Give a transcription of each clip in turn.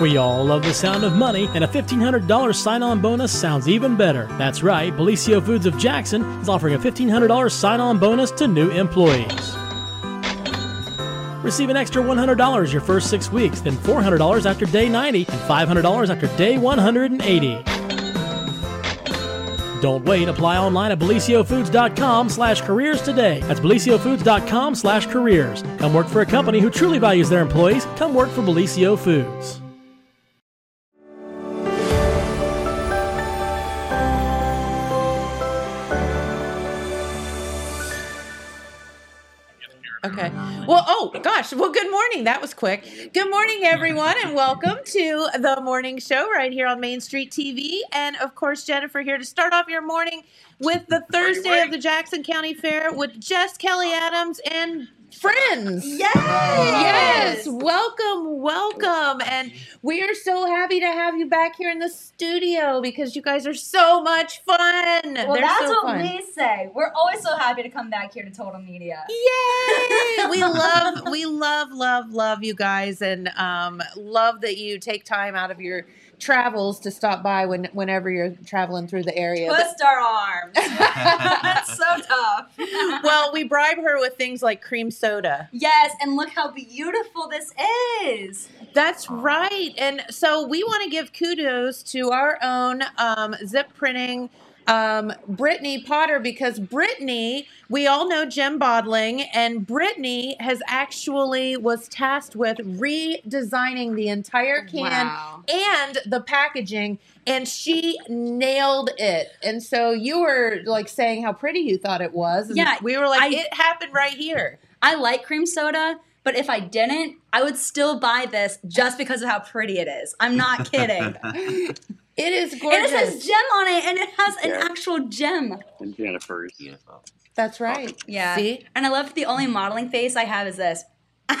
We all love the sound of money, and a $1,500 sign on bonus sounds even better. That's right, Bellisio Foods of Jackson is offering a $1,500 sign on bonus to new employees. Receive an extra $100 your first six weeks, then $400 after day 90, and $500 after day 180. Don't wait. Apply online at bellisiofoods.com slash careers today. That's bellisiofoods.com slash careers. Come work for a company who truly values their employees. Come work for Bellisio Foods. Oh gosh. Well, good morning. That was quick. Good morning, everyone, and welcome to the morning show right here on Main Street TV. And of course, Jennifer here to start off your morning with the Thursday of the Jackson County Fair with Jess Kelly Adams and friends. Yes. Yes. Welcome, welcome. And we are so happy to have you back here in the studio because you guys are so much fun. Well, They're that's so what fun. we say. We're always so happy to come back here to Total Media. Yay! we love, we love, love, love you guys, and um, love that you take time out of your travels to stop by when whenever you're traveling through the area. But- Twist our arms. that's so tough. well, we bribe her with things like cream soda. yes, and look how beautiful this is. That's right. And so we want to give kudos to our own um, zip printing um, Brittany Potter because Brittany, we all know Jim Bodling, and Brittany has actually was tasked with redesigning the entire can Wow. and the packaging, and she nailed it. And so you were like saying how pretty you thought it was. And Yeah, we were like, I- it happened right here. I like cream soda, but if I didn't, I would still buy this just because of how pretty it is. I'm not kidding. and It is it gorgeous. says gem on it, and it has an Yeah. actual gem. and Jennifer's. Beautiful. That's right. Yeah. See? And I love the only modeling face I have is this.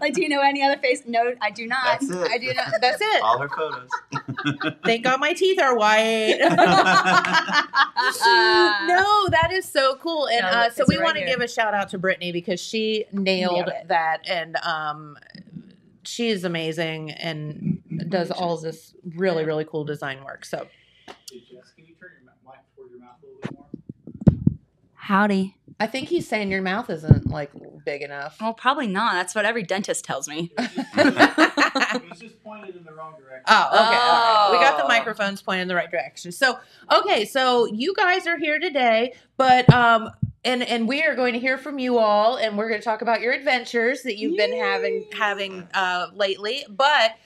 Like, do you know any other face? No, I do not. That's it. I do not. That's it. All her photos. Thank God my teeth are white. no, that is so cool. And No, uh, so we right want to give a shout out to Brittany because she nailed Nailed that. And um, she is amazing and does all this really, really cool design work. So Hey, Jess, can you turn your mic toward your mouth a little bit more? Howdy. I think he's saying your mouth isn't like big enough. Well, probably not. That's what every dentist tells me. It was just pointed in the wrong direction. Oh, okay. all right. We got the Oh. microphones pointed in the right direction. So, okay, so you guys are here today, but um and and we are going to hear from you all and we're going to talk about your adventures that you've been having having uh lately. But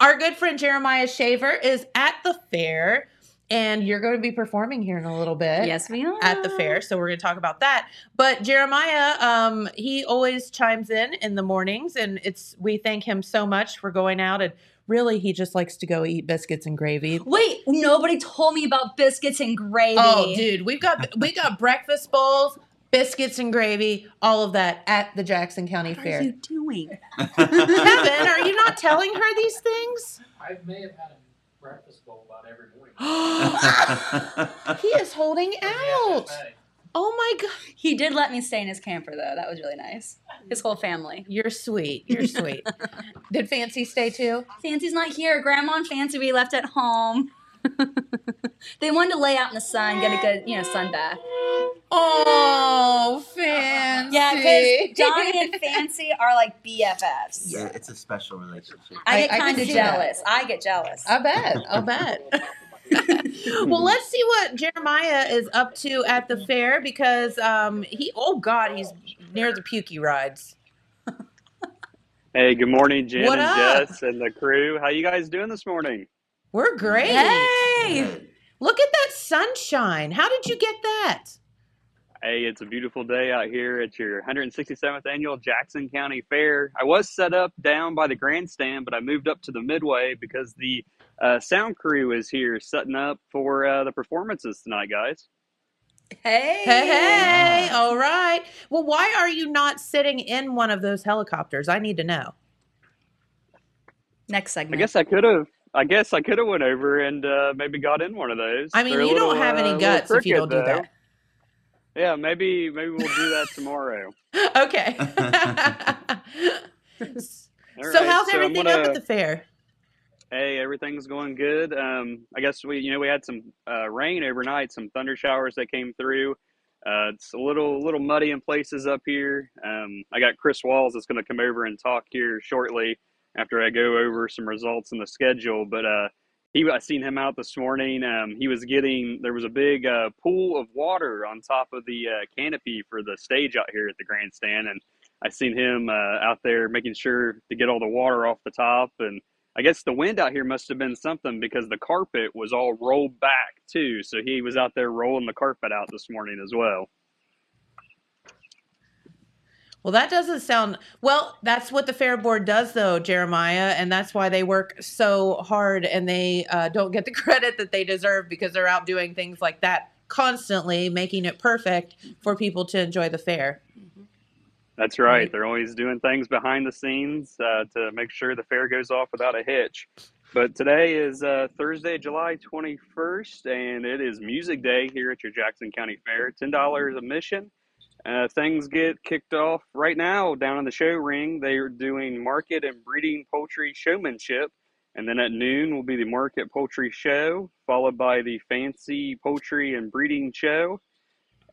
our good friend Jeremiah Shaver is at the fair and you're going to be performing here in a little bit Yes, we are. at the fair so we're going to talk about that but jeremiah um he always chimes in in the mornings and it's we thank him so much for going out and really he just likes to go eat biscuits and gravy Wait, nobody told me about biscuits and gravy. oh dude we've got we got breakfast bowls biscuits and gravy all of that at the jackson county What fair are you doing? kevin are you not telling her these things I may have had a breakfast bowl about every morning. he is holding out Hey, oh my god He did let me stay in his camper though. That was really nice. His whole family. you're sweet you're sweet did fancy stay too Fancy's not here. Grandma and Fancy we left at home. they wanted to lay out in the sun, get a good, you know, sun bath. Oh, fancy. Yeah, because Johnny and Fancy are like BFFs. yeah, it's a special relationship. I I- get kind of see that. jealous. I get jealous. I bet. I bet. well, let's see what Jeremiah is up to at the fair because um he oh god he's near the pukey rides. Hey, good morning, Jen What and up? Jess and the crew. How you guys doing this morning? We're great. Hey! Look at that sunshine. How did you get that? Hey, it's a beautiful day out here at your 167th annual Jackson County Fair. I was set up down by the grandstand, but I moved up to the midway because the uh, sound crew is here setting up for uh, the performances tonight, guys. Hey! Hey, hey. All right. Well, why are you not sitting in one of those helicopters? I need to know. Next segment. I guess I could have. I guess I could have went over and uh, maybe got in one of those. I mean, They're a you don't have uh, any guts if you don't crooked, do that. Yeah, maybe maybe we'll do that tomorrow. Okay. So right, how's so everything up gonna- at the fair? Hey, everything's going good. Um, I guess we, you know, we had some uh, rain overnight, some thunder showers that came through. Uh, it's a little, little muddy in places up here. Um, I got Chris Walls that's going to come over and talk here shortly after I go over some results in the schedule. But uh, he, I seen him out this morning. Um, he was getting there was a big uh, pool of water on top of the uh, canopy for the stage out here at the grandstand, and I seen him uh, out there making sure to get all the water off the top and I guess the wind out here must have been something because the carpet was all rolled back too. So he was out there rolling the carpet out this morning as well. Well, that doesn't sound well. That's what the fair board does, though, Jeremiah, and that's why they work so hard and they uh, don't get the credit that they deserve because they're out doing things like that constantly, making it perfect for people to enjoy the fair. That's right. They're always doing things behind the scenes uh, to make sure the fair goes off without a hitch. But today is uh, Thursday, July 21st, and it is Music Day here at your Jackson County Fair. $10 admission. Uh, things get kicked off right now down in the show ring. They are doing market and breeding poultry showmanship. And then at noon will be the market poultry show, followed by the fancy poultry and breeding show.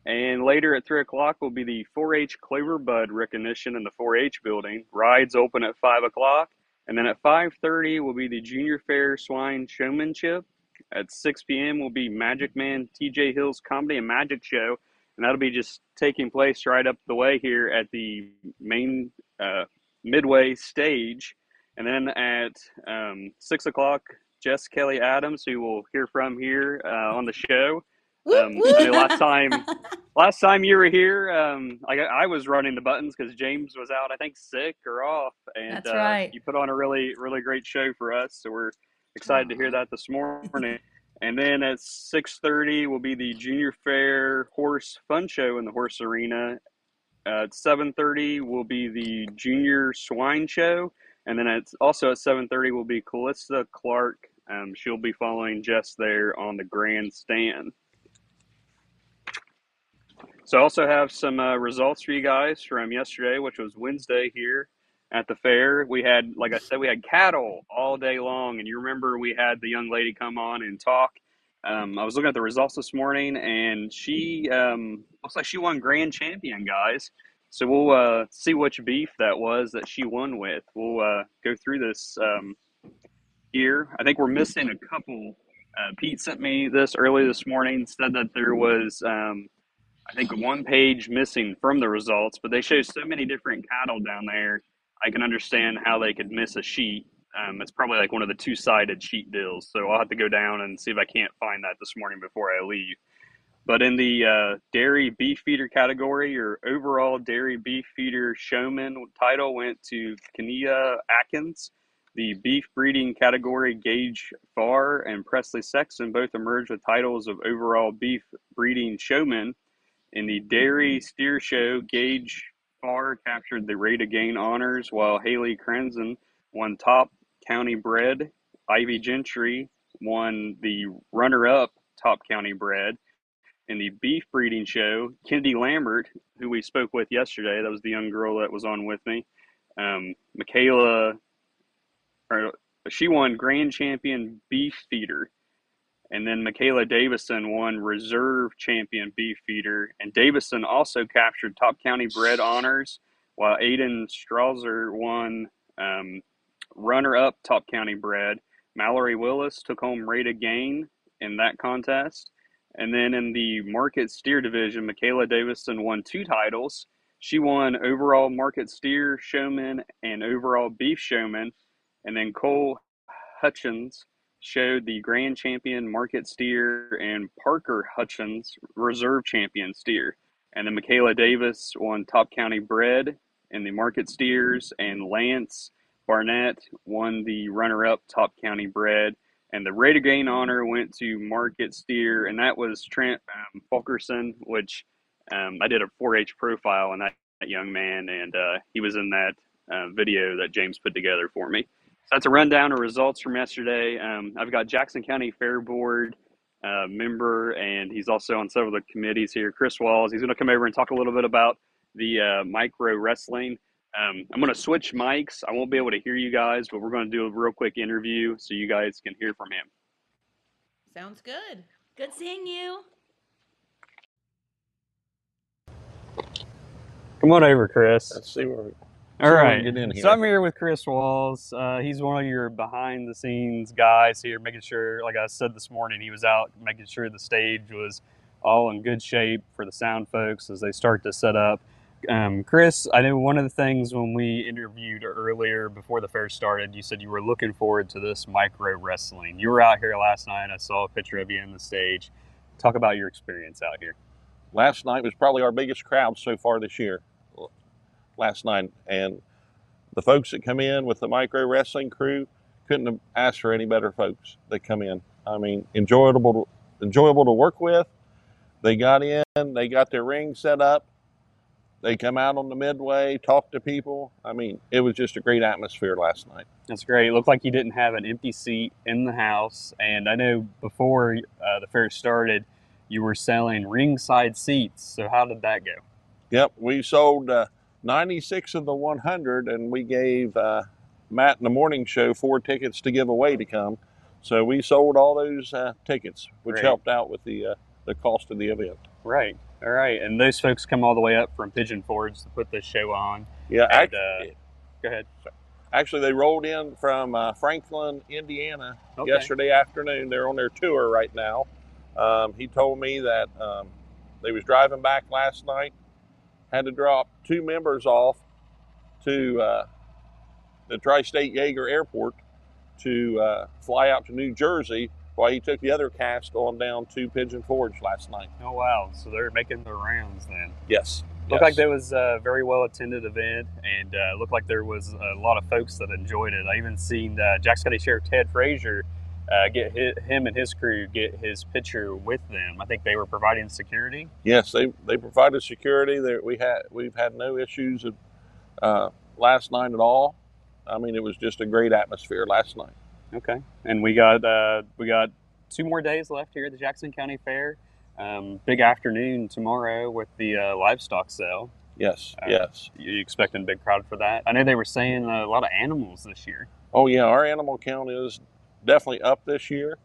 And later at 3 o'clock will be the 4 H Clover Bud recognition in the 4 H building. Rides open at 5 o'clock. And then at 5.30 will be the Junior Fair Swine Showmanship. At 6 p.m. will be Magic Man TJ Hill's Comedy and Magic Show. And that'll be just taking place right up the way here at the main uh, Midway stage. And then at um, 6 o'clock, Jess Kelly Adams, who we'll hear from here uh, on the show. Um, know last time, last time you were here, um, I, I was running the buttons because James was out, I think, sick or off, and That's uh, right. you put on a really, really great show for us. So we're excited to hear that this morning. And then at six thirty will be the Junior Fair Horse Fun Show in the Horse Arena. Uh, at seven thirty will be the Junior Swine Show, and then it's also at seven thirty will be Callista Clark. Um, she'll be following Jess there on the grandstand. So I also have some uh, results for you guys from yesterday, which was Wednesday here at the fair. We had, like I said, we had cattle all day long, and you remember we had the young lady come on and talk. Um, I was looking at the results this morning, and she um, looks like she won grand champion, guys. So we'll uh, see which beef that was that she won with. We'll uh, go through this um, here. I think we're missing a couple. Uh, Pete sent me this early this morning. Said that there was, um, I think, one page missing from the results, but they show so many different cattle down there. I can understand how they could miss a sheet. Um, it's probably like one of the two-sided sheet deals. So I'll have to go down and see if I can't find that this morning before I leave. But in the uh, dairy beef feeder category, your overall dairy beef feeder showman title went to Kenia Atkins. The beef breeding category, Gage Farr and Presley Sexton both emerged with titles of overall beef breeding showman. In the dairy steer show, Gage Farr captured the rate of gain honors, while Haley Crenson won top county bred. Ivy Gentry won the runner up top county bred in the beef breeding show, Kennedy Lambert, who we spoke with yesterday, that was the young girl that was on with me. Um, Michaela, or she won grand champion beef feeder, and then Michaela Davison won reserve champion beef feeder, and Davison also captured top county bred honors, while Aiden Strauser won um, runner up top county bred. Mallory Willis took home rate of gain in that contest. And then in the market steer division, Michaela Davison won two titles. She won overall market steer showman and overall beef showman. And then Cole Hutchins showed the grand champion market steer and Parker Hutchins reserve champion steer. And then Michaela Davis won top county bred in the market steers, and Lance Barnett won the runner up top county bred and the rate of gain honor went to Market Steer, and that was Trent um, Fulkerson, which um, I did a 4-H profile on that, that young man, and uh, he was in that uh, video that James put together for me. So that's a rundown of results from yesterday. Um, I've got Jackson County Fair Board uh, member, and he's also on several of the committees here. Chris Walls. He's going to come over and talk a little bit about the uh, micro wrestling. Um, I'm going to switch mics. I won't be able to hear you guys, but we're going to do a real quick interview so you guys can hear from him. Sounds good. Good seeing you. Come on over, Chris. Let's see where we, All see where we right. get in here. So I'm here with Chris Walls. Uh, he's one of your behind the scenes guys here, making sure, like I said this morning, he was out making sure the stage was all in good shape for the sound folks as they start to set up. Um, Chris, I know one of the things when we interviewed earlier before the fair started, you said you were looking forward to this micro wrestling. You were out here last night. I saw a picture of you in the stage. Talk about your experience out here. last night was probably our biggest crowd so far this year. Last night, and the folks that come in with the micro wrestling crew couldn't have asked for any better folks that come in. I mean, enjoyable, to, enjoyable to work with. They got in, they got their ring set up. They come out on the midway, talk to people. I mean, it was just a great atmosphere last night. That's great. It looked like you didn't have an empty seat in the house. And I know before uh, the fair started, you were selling ringside seats. So how did that go? Yep, we sold uh, 96 of the 100, and we gave uh, Matt in the morning show four tickets to give away to come. So we sold all those uh, tickets, which Great. helped out with the uh, the cost of the event. Right. All right. And those folks come all the way up from Pigeon Forge to put this show on. Yeah, And, act- uh, go ahead. actually, they rolled in from uh, Franklin, Indiana, Okay. yesterday afternoon. They're on their tour right now. Um, he told me that um, they was driving back last night, had to drop two members off to uh, the Tri-State Jaeger Airport to uh, fly out to New Jersey while he took the other cast on down to Pigeon Forge last night. Oh, wow. So they're making their rounds then. Yes. Looked yes. like there was a very well attended event, and uh, looked like there was a lot of folks that enjoyed it. I even seen uh, Jackson County Sheriff Ted Frazier uh, get hi him and his crew get his picture with them. I think they were providing security. Yes, they they provided security. There we had we've had no issues uh, last night at all. I mean, it was just a great atmosphere last night. Okay, and we got uh, we got two more days left here at the Jackson County Fair. Um, big afternoon tomorrow with the uh, livestock sale. Yes, Uh, yes. You expecting a big crowd for that? I know they were saying a lot of animals this year. Oh yeah, our animal count is definitely up this year.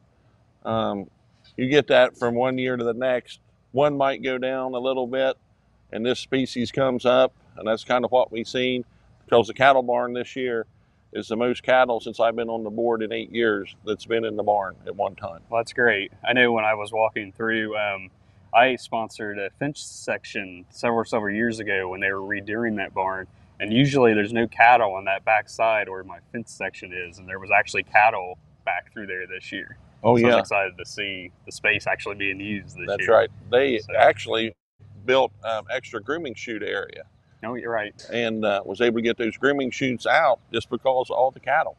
Um, you get that from one year to the next. One might go down a little bit, and this species comes up, and that's kind of what we've seen. Because the cattle barn this year is the most cattle since I've been on the board in eight years that's been in the barn at one time. Well, that's great. I know when I was walking through, um, I sponsored a finch section several several years ago when they were redoing that barn. And usually there's no cattle on that back side where my fence section is, and there was actually cattle back through there this year. Oh so yeah, excited to see the space actually being used this That's year. right. They So- actually built um, extra grooming chute area No, you're right. and uh, was able to get those grooming chutes out just because of all the cattle.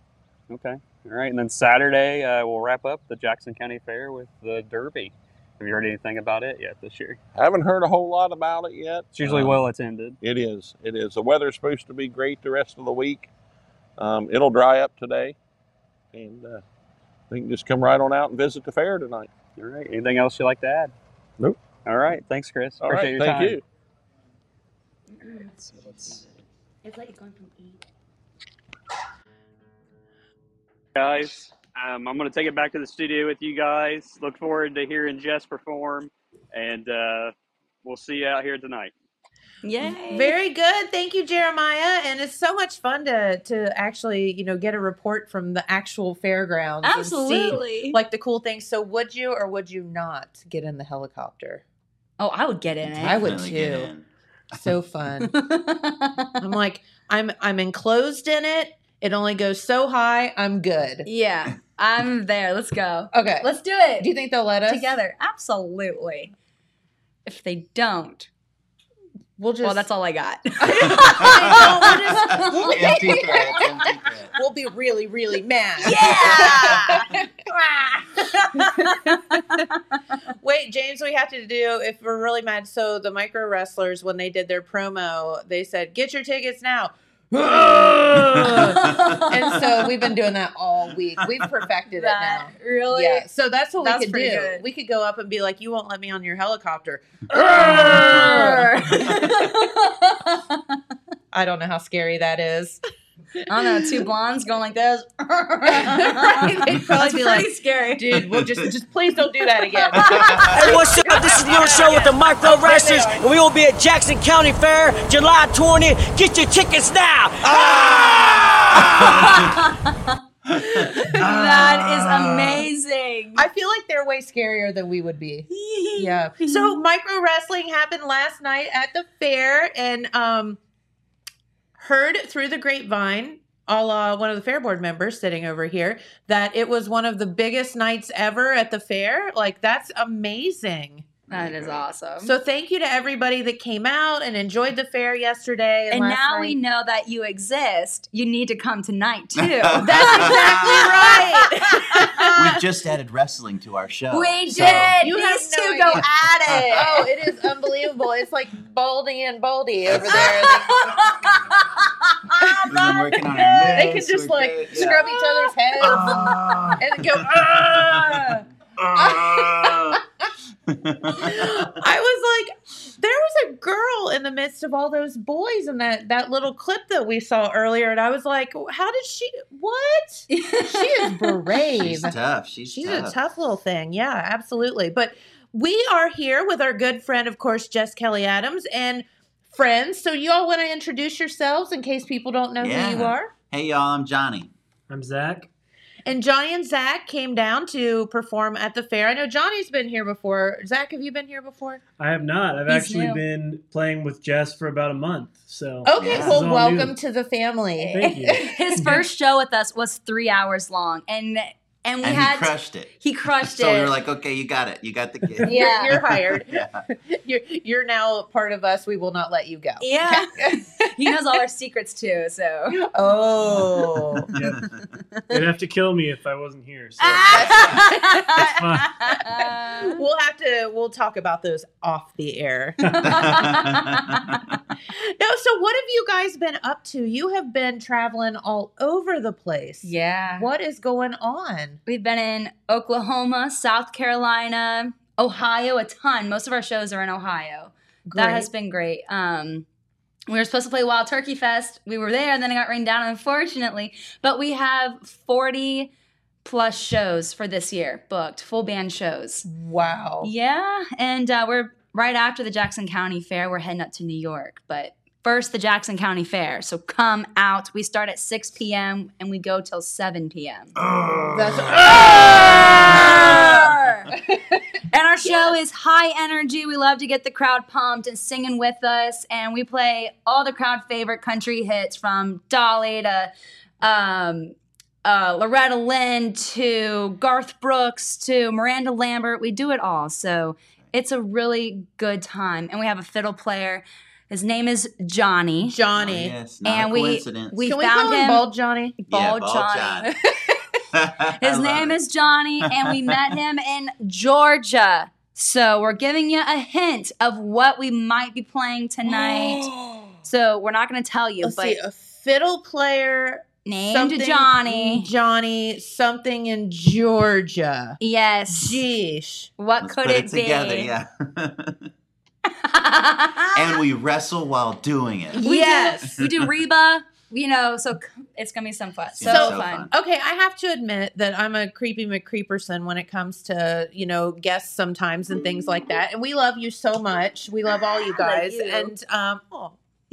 Okay. All right. And then Saturday, uh, we'll wrap up the Jackson County Fair with the Derby. Have you heard anything about it yet this year? I haven't heard a whole lot about it yet. It's usually Um, well attended. It is. It is. The weather's supposed to be great the rest of the week. Um, it'll dry up today, and uh, we can just come right on out and visit the fair tonight. All right. Anything else you'd like to add? Nope. All right. Thanks, Chris. All Appreciate right. your Thank time. you. It's like going from E. guys. Um, I'm going to take it back to the studio with you guys. Look forward to hearing Jess perform, and uh, we'll see you out here tonight. Yay. Very good. Thank you, Jeremiah. And it's so much fun to to actually, you know, get a report from the actual fairgrounds. and see, Absolutely. like the cool things. So would you or would you not get in the helicopter? oh, I would get in it. I would too. So fun. I'm like, I'm I'm enclosed in it. It only goes so high. I'm good. yeah, I'm there. Let's go. Okay. Let's do it. Do you think they'll let us? together? Absolutely. If they don't, We'll just well, that's all I got. we'll, just, Empty threats, empty threats. we'll be really, really mad. Yeah. Wait, James, we have to do if we're really mad. So the micro wrestlers, when they did their promo, they said, "Get your tickets now." and so we've been doing that all week. We've perfected it now. really? Yeah, so that's what That's we could do. good. We could go up and be like, "You won't let me on your helicopter." I don't know how scary that is. I don't know, two blondes going like this. Right, they'd probably be like, scary. Dude, we'll just just please don't do that again. Hey, what's up? This is Little Show with the Micro Wrestlers, and we will be at Jackson County Fair July 20. Get your tickets now. that is amazing. I feel like they're way scarier than we would be. Yeah. So micro wrestling happened last night at the fair and um heard through the grapevine, a la one of the fair board members sitting over here, that it was one of the biggest nights ever at the fair. Like that's amazing. That is awesome. So thank you to everybody that came out and enjoyed the fair yesterday. and last now night. we know that you exist. You need to come tonight too. That's exactly right. we just added wrestling to our show. we so- did. You These have no two go idea. at it. oh, it is unbelievable. It's like Baldy and Baldy over there. We've been working on our They can just like good, yeah. scrub each other's heads Ah, and go. Ah! ah. I was like, there was a girl in the midst of all those boys in that that little clip that we saw earlier, and I was like, how did she? What? She is brave. She's tough. She's, She's tough. a tough little thing. Yeah, absolutely. But we are here with our good friend, of course, Jess Kelly Adams, and friends. So you all want to introduce yourselves in case people don't know who you are. Hey y'all, I'm Johnny. I'm Zach. And Johnny and Zach came down to perform at the fair. I know Johnny's been here before. Zach, have you been here before? I have not. I've He's actually new. been playing with Jess for about a month. So Okay, Yeah. well, welcome new. to the family. Thank you. His first show with us was three hours long, and and we and had he crushed it. he crushed So it. So we were like, okay, you got it. You got the kid. Yeah. You're, you're hired. yeah. You're you're now part of us. We will not let you go. yeah, he knows all our secrets too. So Oh. Yeah. They'd have to kill me if I wasn't here. So we'll have to we'll talk about those off the air. No, so what have you guys been up to? You have been traveling all over the place. yeah, What is going on? We've been in Oklahoma, South Carolina, Ohio, a ton. Most of our shows are in Ohio. That has been great. Um, we were supposed to play Wild Turkey Fest. We were there, and then it got rained down, unfortunately. But we have 40 plus shows for this year booked, full band shows. wow. Yeah, and uh, we're right after the Jackson County Fair. We're heading up to New York, but first the Jackson County Fair. So come out. We start at 6 p.m. and we go till 7 p.m. That's and our show is high energy. We love to get the crowd pumped and singing with us. And we play all the crowd favorite country hits from Dolly to um, uh, Loretta Lynn to Garth Brooks to Miranda Lambert. We do it all. So it's a really good time. And we have a fiddle player. His name is Johnny. Johnny. Oh, yes, not and a we coincidence. we Can we found call him him Bald Johnny? Yeah, Bald Bald Johnny. Johnny. His name it. is Johnny, and we met him in Georgia. So we're giving you a hint of what we might be playing tonight. so we're not going to tell you, Let's but see, a fiddle player named something- Johnny. Johnny, something in Georgia. Yes. Jeesh. What Let's could put it, it together, be? yeah. And we wrestle while doing it. we Yes. do, we do Reba. You know, so it's gonna be some fun. So, gonna so fun. fun. Okay, I have to admit that I'm a creepy McCreeperson when it comes to, you know, guests sometimes and things like that. And we love you so much. We love all you guys. you. And um oh.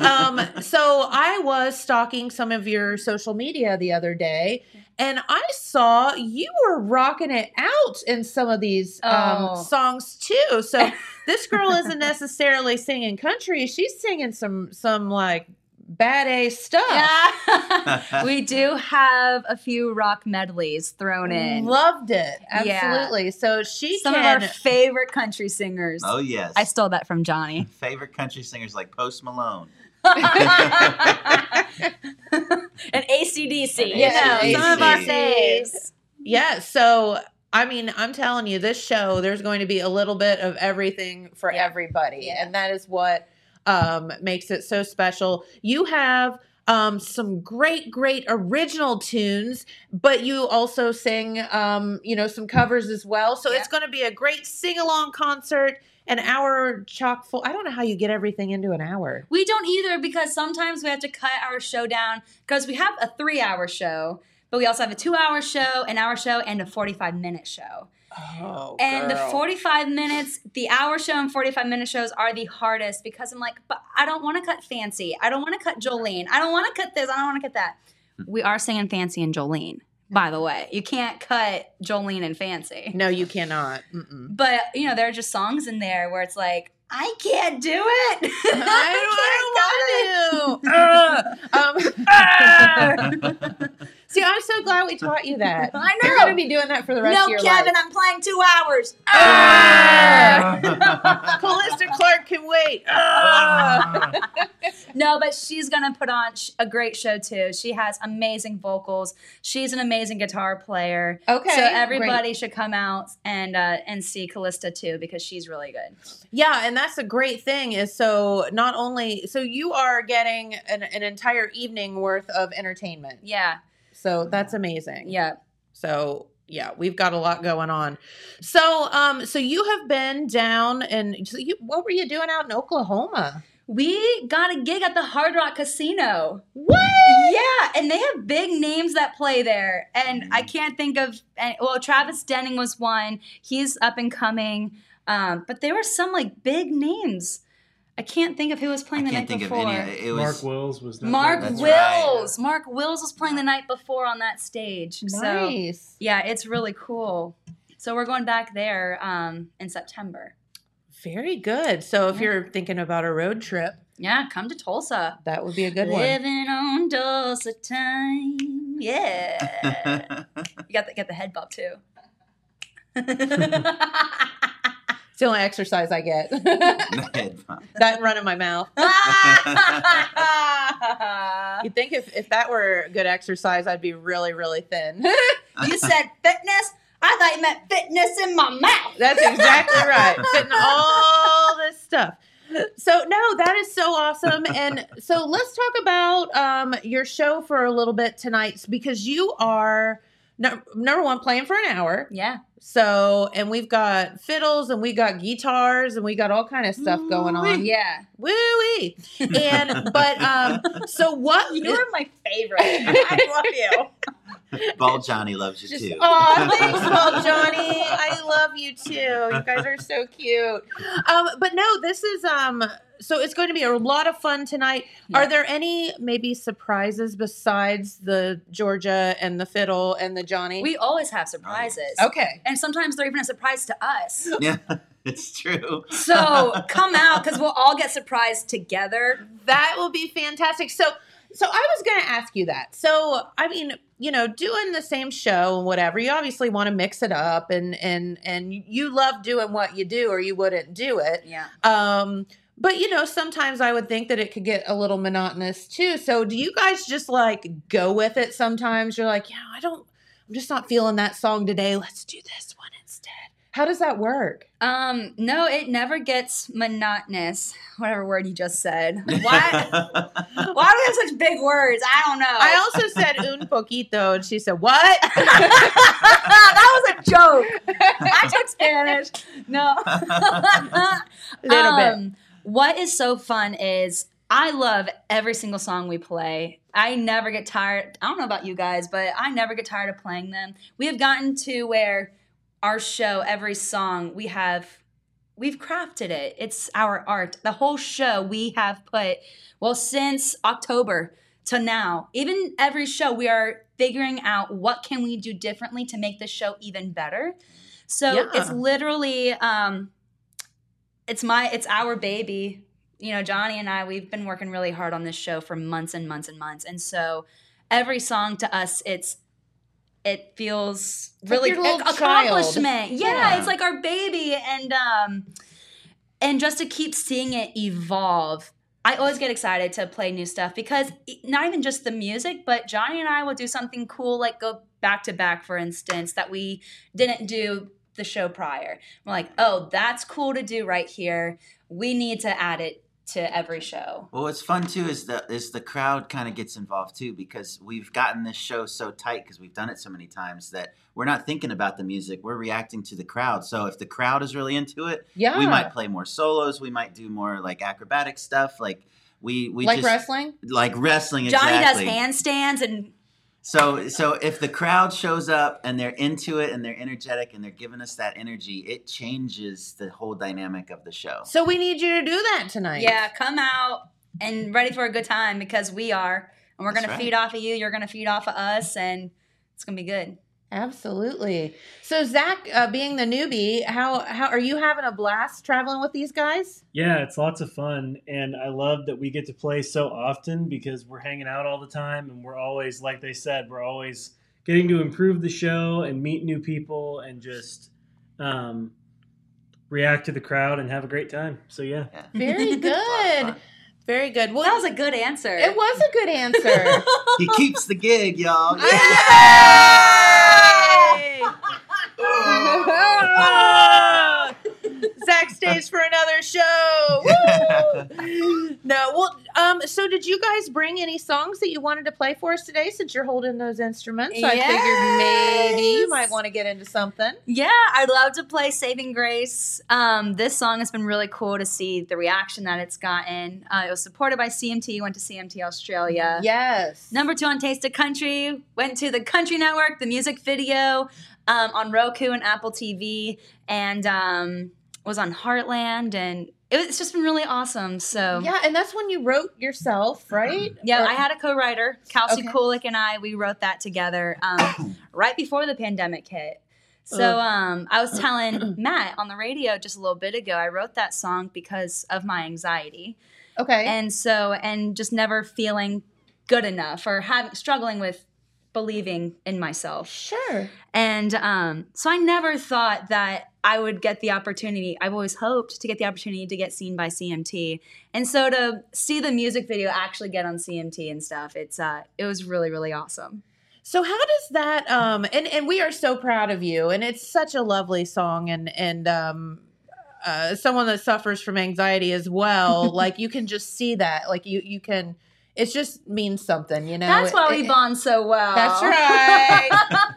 um so I was stalking some of your social media the other day and I saw you were rocking it out in some of these um Oh. songs too. So this girl isn't necessarily singing country, she's singing some some like bad A stuff. Yeah. we do have a few rock medleys thrown in. Loved it. Yeah. Absolutely. So she Some can of our favorite country singers. Oh yes. I stole that from Johnny. Favorite country singers like Post Malone. and ACDC. And you know, some of our faves. Yeah, so I mean, I'm telling you, this show, there's going to be a little bit of everything for Yeah. everybody. Yeah. And that is what um, makes it so special. You have um, some great, great original tunes, but you also sing, um, you know, some covers as well. So Yeah. it's going to be a great sing along concert. an hour chock full. I don't know how you get everything into an hour. We don't either because sometimes we have to cut our show down because we have a three hour show, but we also have a two hour show, an hour show, and a 45 minute show. Oh, And the 45 minutes, the hour show and 45 minute shows are the hardest because I'm like, but I don't want to cut fancy. I don't want to cut Jolene. I don't want to cut this. I don't want to cut that. We are singing fancy and Jolene, by the way. You can't cut Jolene and fancy. No, you cannot. Mm-mm. But, you know, there are just songs in there where it's like, I can't do it. I don't want to. Um, see, I'm so glad we taught you that. I You're know. going to be doing that for the rest no, of your Kevin, life. No, Kevin, I'm playing two hours. Callista Clark can wait. Ah. No, but she's gonna put on a great show too. She has amazing vocals. She's an amazing guitar player. Okay, so everybody great. should come out and uh, and see Callista too because she's really good. Yeah, and that's a great thing is so not only so you are getting an, an entire evening worth of entertainment. Yeah, So that's amazing. yeah. So yeah, we've got a lot going on. So um so you have been down and so you what were you doing out in Oklahoma? We got a gig at the Hard Rock Casino. What? Yeah, and they have big names that play there, and I can't think of. Well, Travis Denning was one. He's up and coming, um, but there were some like big names. I can't think of who was I playing the can't night think before. of any. It Mark Wills was not Mark there. That's right. Wills. Mark Wills was playing the night before on that stage. So yeah, it's really cool. So we're going back there um, in September. Very good. So if Yeah. you're thinking about a road trip, Yeah, come to Tulsa. that would be a good one. Living on Tulsa time. Yeah. you got the, get the head bob too. It's the only exercise I get. That run in my mouth. You'd think if, if that were good exercise, I'd be really, really thin. you said fitness? I thought you meant fitness in my mouth. That's exactly right. Fitting all this stuff. So no, that is so awesome. And so let's talk about um, your show for a little bit tonight because you are no, number one playing for an hour. Yeah. So and we've got fiddles and we got guitars and we got all kind of stuff going on. Yeah. Woo wee. And but um, so what? You're my favorite. I love you. Ball Johnny loves you Just, too. oh, thanks, well, Johnny. I love you too. You guys are so cute. Um, but no, this is um. So it's going to be a lot of fun tonight. Yeah. Are there any maybe surprises besides the Georgia and the fiddle and the Johnny? We always have surprises. okay. And sometimes they're even a surprise to us. Yeah, it's true. So come out because we'll all get surprised together. That will be fantastic. So, so I was going to ask you that. So, I mean, you know, doing the same show and whatever, you obviously want to mix it up, and and and you love doing what you do, or you wouldn't do it. Yeah. Um, but you know, sometimes I would think that it could get a little monotonous too. So, do you guys just like go with it? Sometimes you're like, yeah, I don't, I'm just not feeling that song today. Let's do this one. How does that work? Um, no, it never gets monotonous. Whatever word you just said. Why? Why do we have such big words? I don't know. I also said un poquito, and she said, what? that was a joke. I took Spanish. No. Little bit. Um, What is so fun is I love every single song we play. I never get tired. I don't know about you guys, but I never get tired of playing them. We have gotten to where our show, every song, we have we've crafted it. It's our art. The whole show we have put well since October to now. Even every show we are figuring out what can we do differently to make the show even better. So Yeah. it's literally um it's my it's our baby. You know, Johnny and I we've been working really hard on this show for months and months and months. And so every song to us it's it feels like really little accomplishment. Yeah, Yeah. it's like our baby and um and just to keep seeing it evolve. I always get excited to play new stuff because not even just the music, but Johnny and I will do something cool like go back to back for instance that we didn't do the show prior. We're like, "Oh, that's cool to do right here. We need to add it to every show. Well, what's fun too is the is the crowd kind of gets involved too because we've gotten this show so tight because we've done it so many times that we're not thinking about the music, we're reacting to the crowd. So if the crowd is really into it, Yeah. we might play more solos, we might do more like acrobatic stuff, like we we like just wrestling. like wrestling Johnny does handstands and So so if the crowd shows up and they're into it and they're energetic and they're giving us that energy, it changes the whole dynamic of the show. So we need you to do that tonight. yeah, come out and ready for a good time because we are, and we're That's gonna feed off of you. You're gonna feed off of us, and it's gonna be good. Absolutely. So Zach, uh, being the newbie, how how are you having a blast traveling with these guys? Yeah, it's lots of fun, and I love that we get to play so often because we're hanging out all the time, and we're always, like they said, we're always getting to improve the show and meet new people and just um, react to the crowd and have a great time. So yeah, Yeah. Very It's a lot of good. Very good. Well, That was a good answer. it was a good answer. He keeps the gig, y'all. Yay! Zach stays for another show. Woo! no, well, um, so did you guys bring any songs that you wanted to play for us today? Since you're holding those instruments, I figured maybe you might want to get into something. Yeah, I'd love to play Saving Grace. Um, this song has been really cool to see the reaction that it's gotten. Uh, it was supported by CMT, went to CMT Australia. Yes. Number two on Taste of Country, went to the Country Network, the music video um, on Roku and Apple TV, and um, was on Heartland. And it's just been really awesome. So, Yeah, and that's when you wrote yourself, right? Yeah, Or- I had a co-writer, Kelsey Okay. Kulik, and I. We wrote that together um, right before the pandemic hit. So um, I was telling Matt on the radio just a little bit ago. I wrote that song because of my anxiety, Okay. and so and just never feeling good enough or having struggling with believing in myself. sure. And um, so I never thought that I would get the opportunity. I've always hoped to get the opportunity to get seen by CMT, and so to see the music video actually get on CMT and stuff, it's uh, it was really really awesome. So how does that um and and we are so proud of you and it's such a lovely song and and um uh someone that suffers from anxiety as well like you can just see that like you you can it just means something you know That's why It- we bond so well. That's right.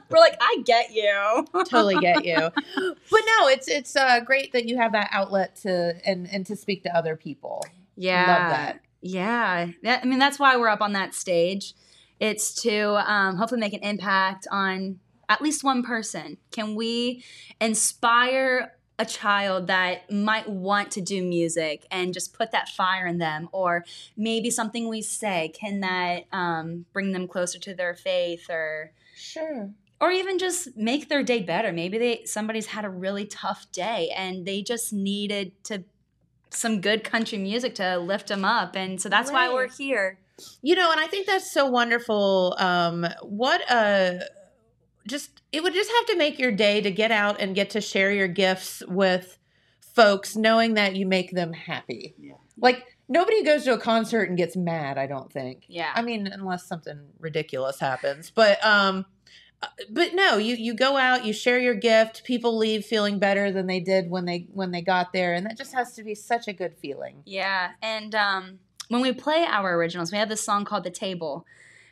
We're like, I get you. totally get you but no it's it's uh great that you have that outlet to and and to speak to other people Yeah. Love that. Yeah. That, I mean, that's why we're up on that stage. It's to um, hopefully make an impact on at least one person. Can we inspire a child that might want to do music and just put that fire in them? Or maybe something we say, can that um, bring them closer to their faith or sure or even just make their day better. Maybe they somebody's had a really tough day and they just needed to some good country music to lift them up, and so that's why we're here. You know, and I think that's so wonderful. Um, what a just it would just have to make your day to get out and get to share your gifts with folks, knowing that you make them happy. Yeah. Like nobody goes to a concert and gets mad. I don't think. Yeah. I mean, unless something ridiculous happens, but um. uh, But no, you you go out, you share your gift. People leave feeling better than they did when they when they got there, and that just has to be such a good feeling. Yeah, and um, when we play our originals, we have this song called "The Table,"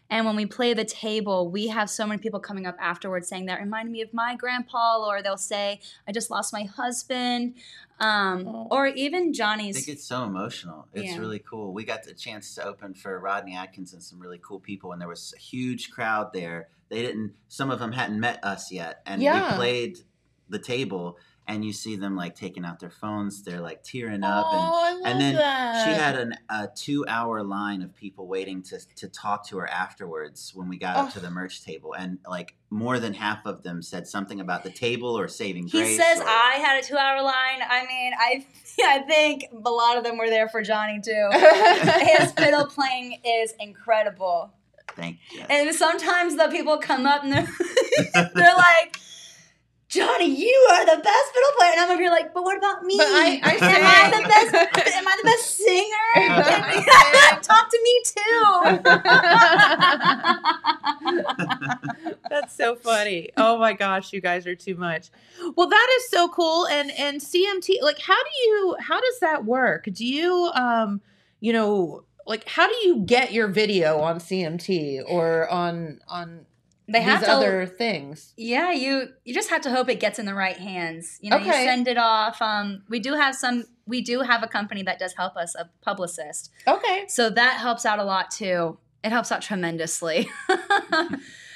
and when we play "The Table," we have so many people coming up afterwards saying that reminded me of my grandpa, or they'll say, "I just lost my husband," um, Oh. or even I Johnny's. think it's so emotional. It's Yeah. really cool. We got the chance to open for Rodney Atkins and some really cool people, and there was a huge crowd there. They didn't. Some of them hadn't met us yet, and Yeah. we played the table. And you see them like taking out their phones. They're like tearing up, and oh, I love and then that. she had an, a two hour line of people waiting to, to talk to her afterwards when we got up Oh. to the merch table. And like more than half of them said something about the table or saving grace. He grace. says or- I had a two-hour line. I mean, I I think a lot of them were there for Johnny too. His fiddle playing is incredible. Thank you. And sometimes the people come up and they're, they're like, Johnny, you are the best fiddle player. And I'm over here like, but what about me? But I- I am I the best? Am I the best singer? Talk to me too. That's so funny. Oh my gosh, you guys are too much. Well, that is so cool. And and CMT, like, how do you how does that work? Do you um you know, like how do you get your video on CMT or on on They have these to other things? Yeah, you you just have to hope it gets in the right hands. You know, you send it off. Um, we do have some. We do have a company that does help us, a publicist. Okay. So that helps out a lot too. It helps out tremendously.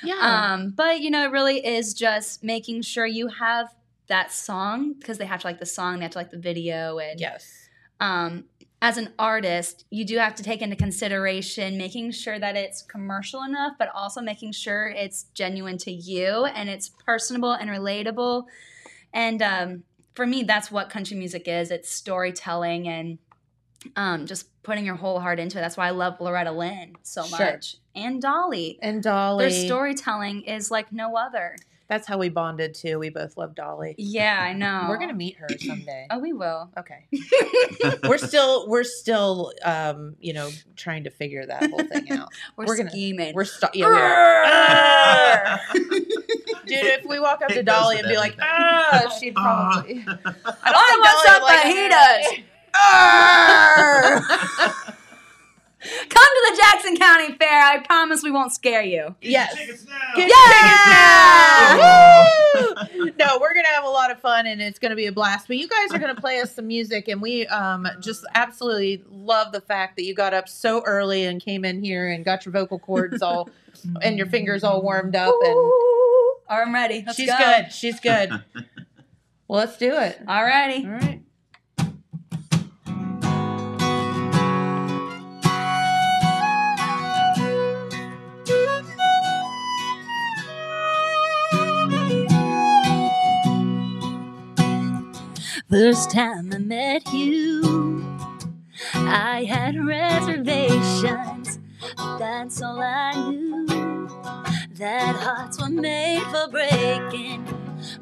Yeah. um, but you know, it really is just making sure you have that song because they have to like the song, they have to like the video, and yes. um, as an artist, you do have to take into consideration making sure that it's commercial enough, but also making sure it's genuine to you and it's personable and relatable. And um, for me, that's what country music is it's storytelling and um, just putting your whole heart into it. That's why I love Loretta Lynn so Sure. much. And Dolly. And Dolly. Their storytelling is like no other. That's how we bonded too. We both love Dolly. Yeah, I know. We're gonna meet her someday. Oh, we will. Okay. we're still we're still um, you know, trying to figure that whole thing out. We're, We're gonna- scheming. We're st- yeah, we are. Dude, if we walk up to It Dolly and be like, everything. ah, she'd probably. I I want Dolly would something he does. Come to the Jackson County Fair. I promise we won't scare you. Yes. Tickets now. Get Yeah! tickets now! Woo! no, we're gonna have a lot of fun and it's gonna be a blast. But you guys are gonna play us some music, and we um just absolutely love the fact that you got up so early and came in here and got your vocal cords all and your fingers all warmed up. And Ooh. I'm ready. Let's she's go. good. She's good. well, let's do it. Alrighty. All right. First time I met you, I had reservations. But that's all I knew. That hearts were made for breaking.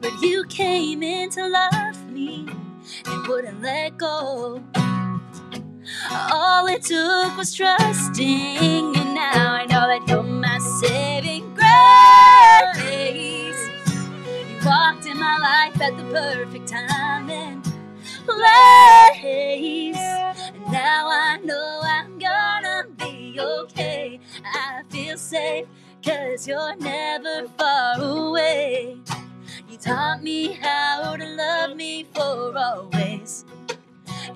But you came in to love me and wouldn't let go. All it took was trusting, and now I know that you're my saving grace. Walked in my life at the perfect time and place. And now I know I'm gonna be okay. I feel safe, cause you're never far away. You taught me how to love me for always.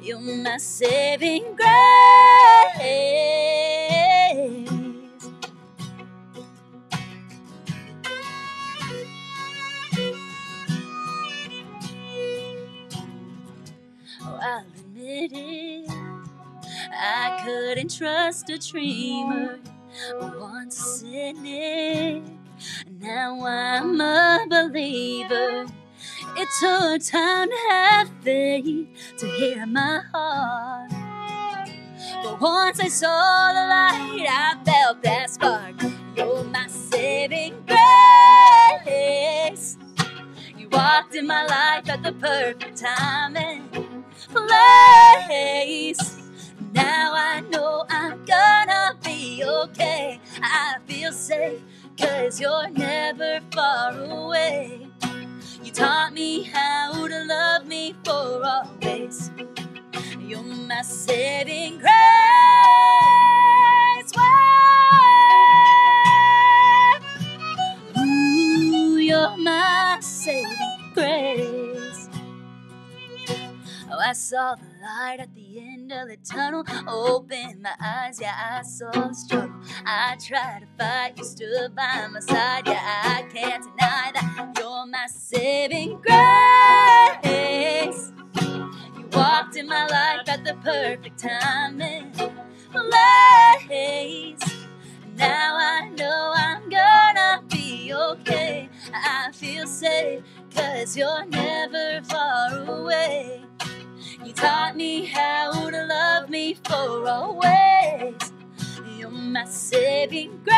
You're my saving grace. I couldn't trust a dreamer, once cynic. Now I'm a believer. It took time to have faith to hear my heart. But once I saw the light, I felt that spark. You're my saving grace. You walked in my life at the perfect time and place. Now I know I'm gonna be okay. I feel safe, cause you're never far away. You taught me how to love me for always. You're my saving grace. Ooh, you're my saving grace. Oh, I saw the light at the end of the tunnel. Opened my eyes, yeah, I saw the struggle. I tried to fight, you stood by my side, yeah, I can't deny that you're my saving grace. You walked in my life at the perfect time and place. Now I know I'm gonna be okay. I feel safe, cause you're never far away. You taught me how to love me for always. You're my saving grace.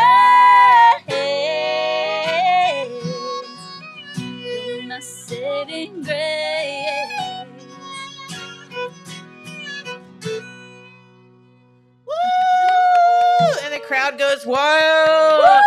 You're my saving grace. Woo! And the crowd goes Woo, wild. I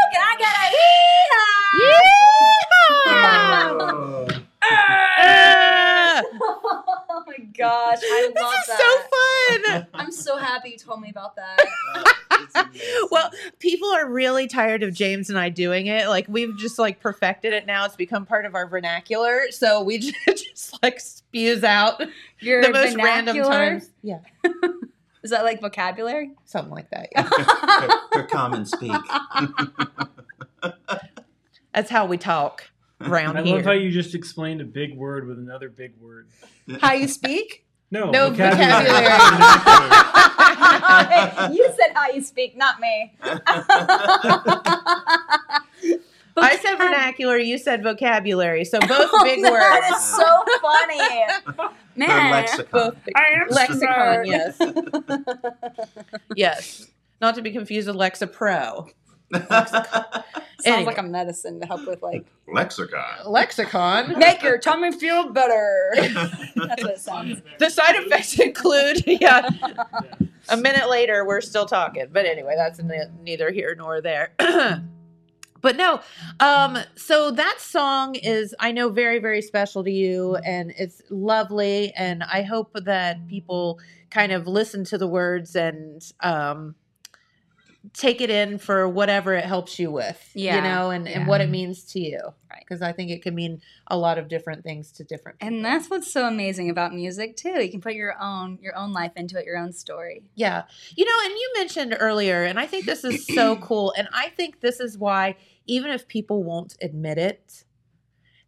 gosh, I love This is that. so fun. I'm so happy you told told me about that. well, people are really tired of James and I doing it. Like we've just like perfected it now. It's become part of our vernacular. So we just, just like spews out Your the most random times. Yeah, Is that like vocabulary? something like that. Yeah. her, her common speak. That's how we talk around I here. love how you just explained a big word with another big word. How you speak? No, No vocabulary. you said how you speak, not me. I said vernacular. You said vocabulary. So both oh, big words. That is so funny. Her Man. lexicon. both big I am lexicon. smart. Yes, yes. Not to be confused with Lexapro. Sounds Anyway. like a medicine to help with like Lexicon. Lexicon. make your tummy feel better. That's what it sounds. The side effects include, yeah. A minute later, we're still talking. But anyway, that's ne- neither here nor there. but no, um, so that song is, I know, very, very special to you, and it's lovely. And I hope that people kind of listen to the words and um, take it in for whatever it helps you with, you know, and, and what it means to you. Right. Because I think it can mean a lot of different things to different people. And that's what's so amazing about music too. You can put your own your own life into it, your own story. Yeah. You know, and you mentioned earlier, and I think this is so cool. And I think this is why, even if people won't admit it,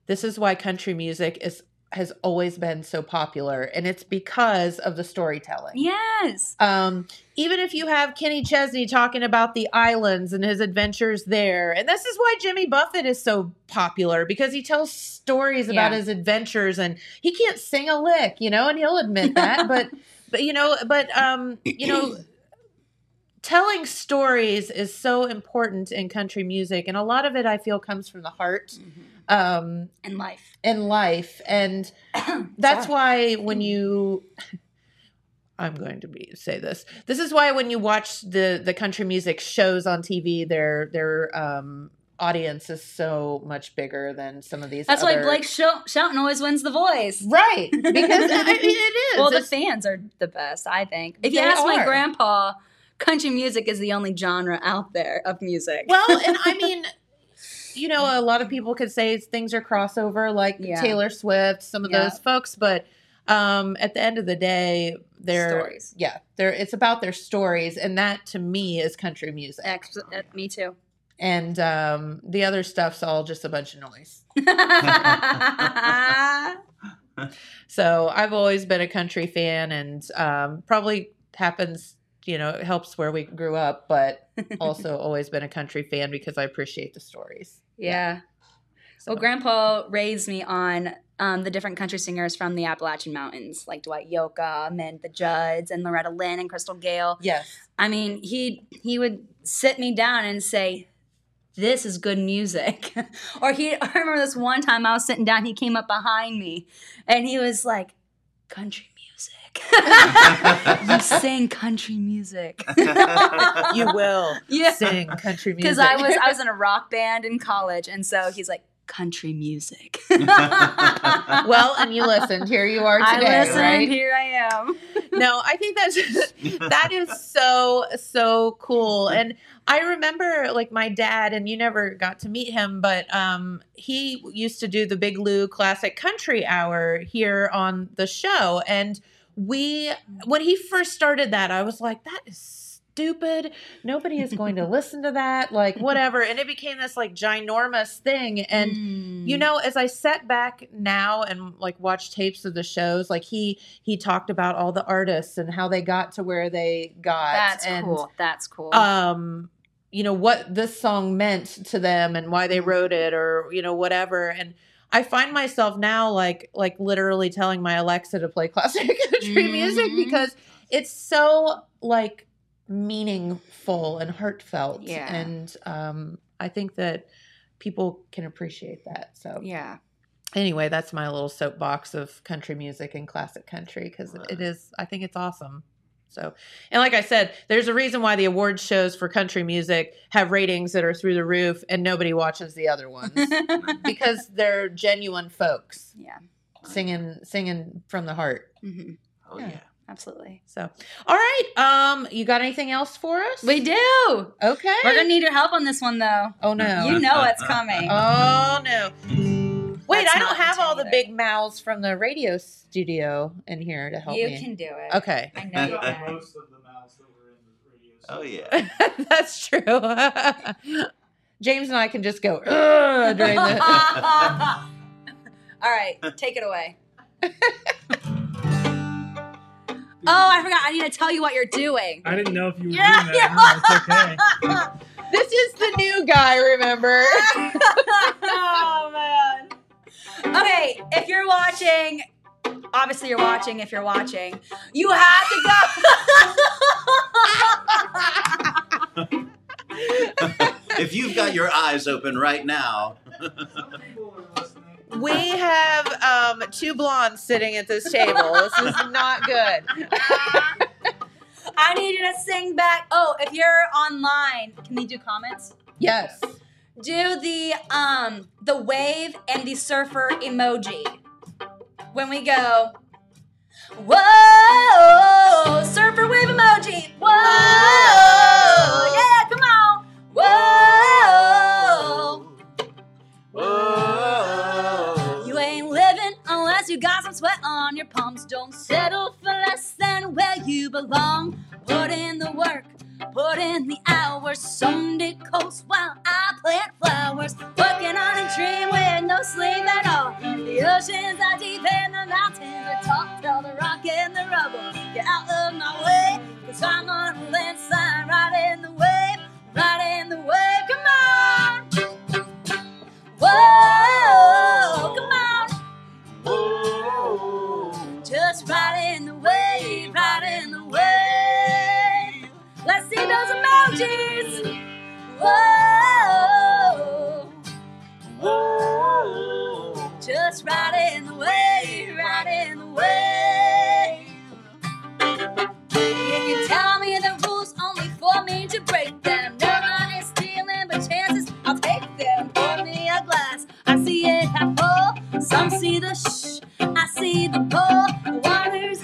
this is why country music is has always been so popular. And it's because of the storytelling. Yes. Um, even if you have Kenny Chesney talking about the islands and his adventures there, and this is why Jimmy Buffett is so popular because he tells stories about Yeah. his adventures, and he can't sing a lick, you know, and he'll admit that. but, but you know, but um, you know, telling stories is so important in country music, and a lot of it I feel comes from the heart. Um, In life. and life and that's why when you I'm going to be say this. This is why when you watch the the country music shows on TV, their their um audience is so much bigger than some of these. That's why other- Blake Shel- Shelton always wins the voice. right? Because I mean, it is. Well, the fans are the best, I think. If you They ask my grandpa, country music is the only genre out there of music. well, and I mean, you know, a lot of people could say things are crossover, like Yeah. Taylor Swift, some of Yeah. those folks, but um, at the end of the day, they're Stories. yeah, they're it's about their stories, and that to me is country music. Ex- uh, me too. and um, the other stuff's all just a bunch of noise. So I've always been a country fan, and um, probably happens, you know, it helps where we grew up, but also always been a country fan because I appreciate the stories. yeah. So, Well, Grandpa raised me on um, the different country singers from the Appalachian Mountains, like Dwight Yoakam and the Judds and Loretta Lynn and Crystal Gayle. yes, I mean, he he would sit me down and say, "This is good music." or he, I remember this one time I was sitting down, he came up behind me, and he was like, "Country music." you sing country music. you will Yeah. sing country music Because I was I was in a rock band in college, and so he's like, "Country music." well, and you listened. Here you are I today, listened. right? Here I am. no, I think that's that is so so cool. And I remember like my dad, and you never got to meet him, but um, he used to do the Big Lou Classic Country Hour here on the show. And we, when he first started that, I was like, that is stupid. Nobody is going to listen to that. Like whatever. And it became this like ginormous thing. And Mm. you know as i sat back now and like watch tapes of the shows like he he talked about all the artists and how they got to where they got that's and cool. That's cool. um you know what this song meant to them and why they wrote it or you know whatever and i find myself now like like literally telling my alexa to play classic country music Mhm. because it's so like meaningful and heartfelt Yeah. and um i think that people can appreciate that so yeah. anyway that's my little soapbox of country music and classic country because it is i think it's awesome so and like i said there's a reason why the award shows for country music have ratings that are through the roof and nobody watches the other ones because they're genuine folks yeah. singing singing from the heart hmm Oh yeah. Absolutely. So, all right. Um, you got anything else for us? We do. Okay. We're gonna need your help on this one though. Oh no. You know what's coming. Oh no. Wait, That's I don't have all the big mouths from the radio studio in here to help you me. can do it. Okay. I know you can. most of the mouths that were in the radio. Oh yeah. That's true. James and I can just go during the. All right, take it away. oh, I forgot. I need to tell you what you're doing. I didn't know if you were Yeah, doing that. No, it's okay. This is the new guy, remember? oh man. Okay, if you're watching, obviously you're watching. If you're watching, you have to go. if you've got your eyes open right now, Some people are listening. We have um, two blondes sitting at this table. This is not good. I need you to sing back. Oh, if you're online, can you do comments? Yes. Do the um the wave and the surfer emoji. When we go, whoa, surfer wave emoji. Whoa, yeah, come on. Whoa, whoa. you ain't living unless you got some sweat on your palms. Don't settle for less than where you belong. Put in the work. Put in the hours, Sunday coast while I plant flowers. Working on a dream with no sleep at all. The oceans are deep and the mountains are tall. Tell the rock and the rubble, get out of my way. Cause I'm on a landslide, right in the wave, right in the wave. Come on! Whoa, Whoa. Just in the right in the wave. You can tell me the rules only for me to break them. No one is stealing, but chances I'll take them. Pour me a glass, I see it half full. Some see the shh, I see the pull. The waters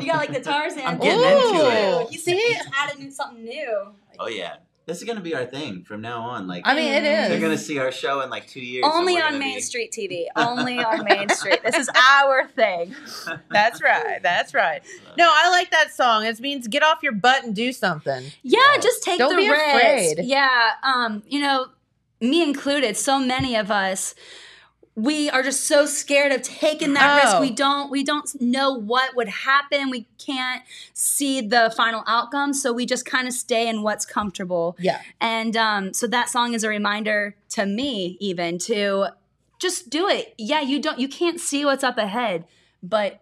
you got like the Tarzan. I'm getting into it. You See? see, just added something new. Oh yeah, this is gonna be our thing from now on. Like I mean, it is. they're gonna see our show in like two years. and Only we're on gonna Main be- Street TV. Only on Main Street. This is our thing. That's right. That's right. No, I like that song. It means get off your butt and do something. Yeah, just take Don't the be risk. afraid. Yeah, um, you know, me included, so many of us we are just so scared of taking that risk. Oh. We don't we don't know what would happen. We can't see the final outcome, so we just kind of stay in what's comfortable. Yeah. And um, so that song is a reminder to me, even to just do it. Yeah, you don't, you can't see what's up ahead, but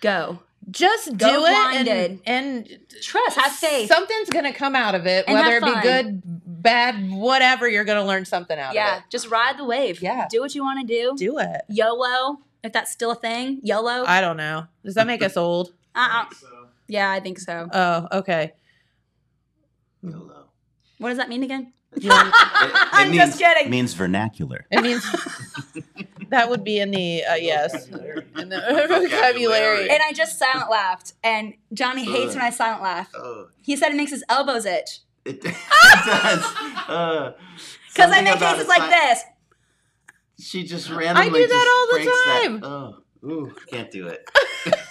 go. Just Go do it blinded. and, and Trust, have faith. Something's gonna come out of it, And whether it be good, bad, whatever. You're gonna learn something out yeah, of just ride the wave. Yeah. do what you want to do. Do it. YOLO, if that's still a thing. YOLO. I don't know. Does that make us old? uh-uh. So, Yeah, I think so. Oh, okay. YOLO. What does that mean again? It, it I'm means, just kidding. It means vernacular. It means that would be in the uh, yes, in the vocabulary. And I just silent laughed, and Johnny hates when I silent laugh. Oh, He said it makes his elbows itch it, it does. Uh, because I make faces like si- this. She just randomly. I do that just all the breaks that- time. oh, ooh, can't do it.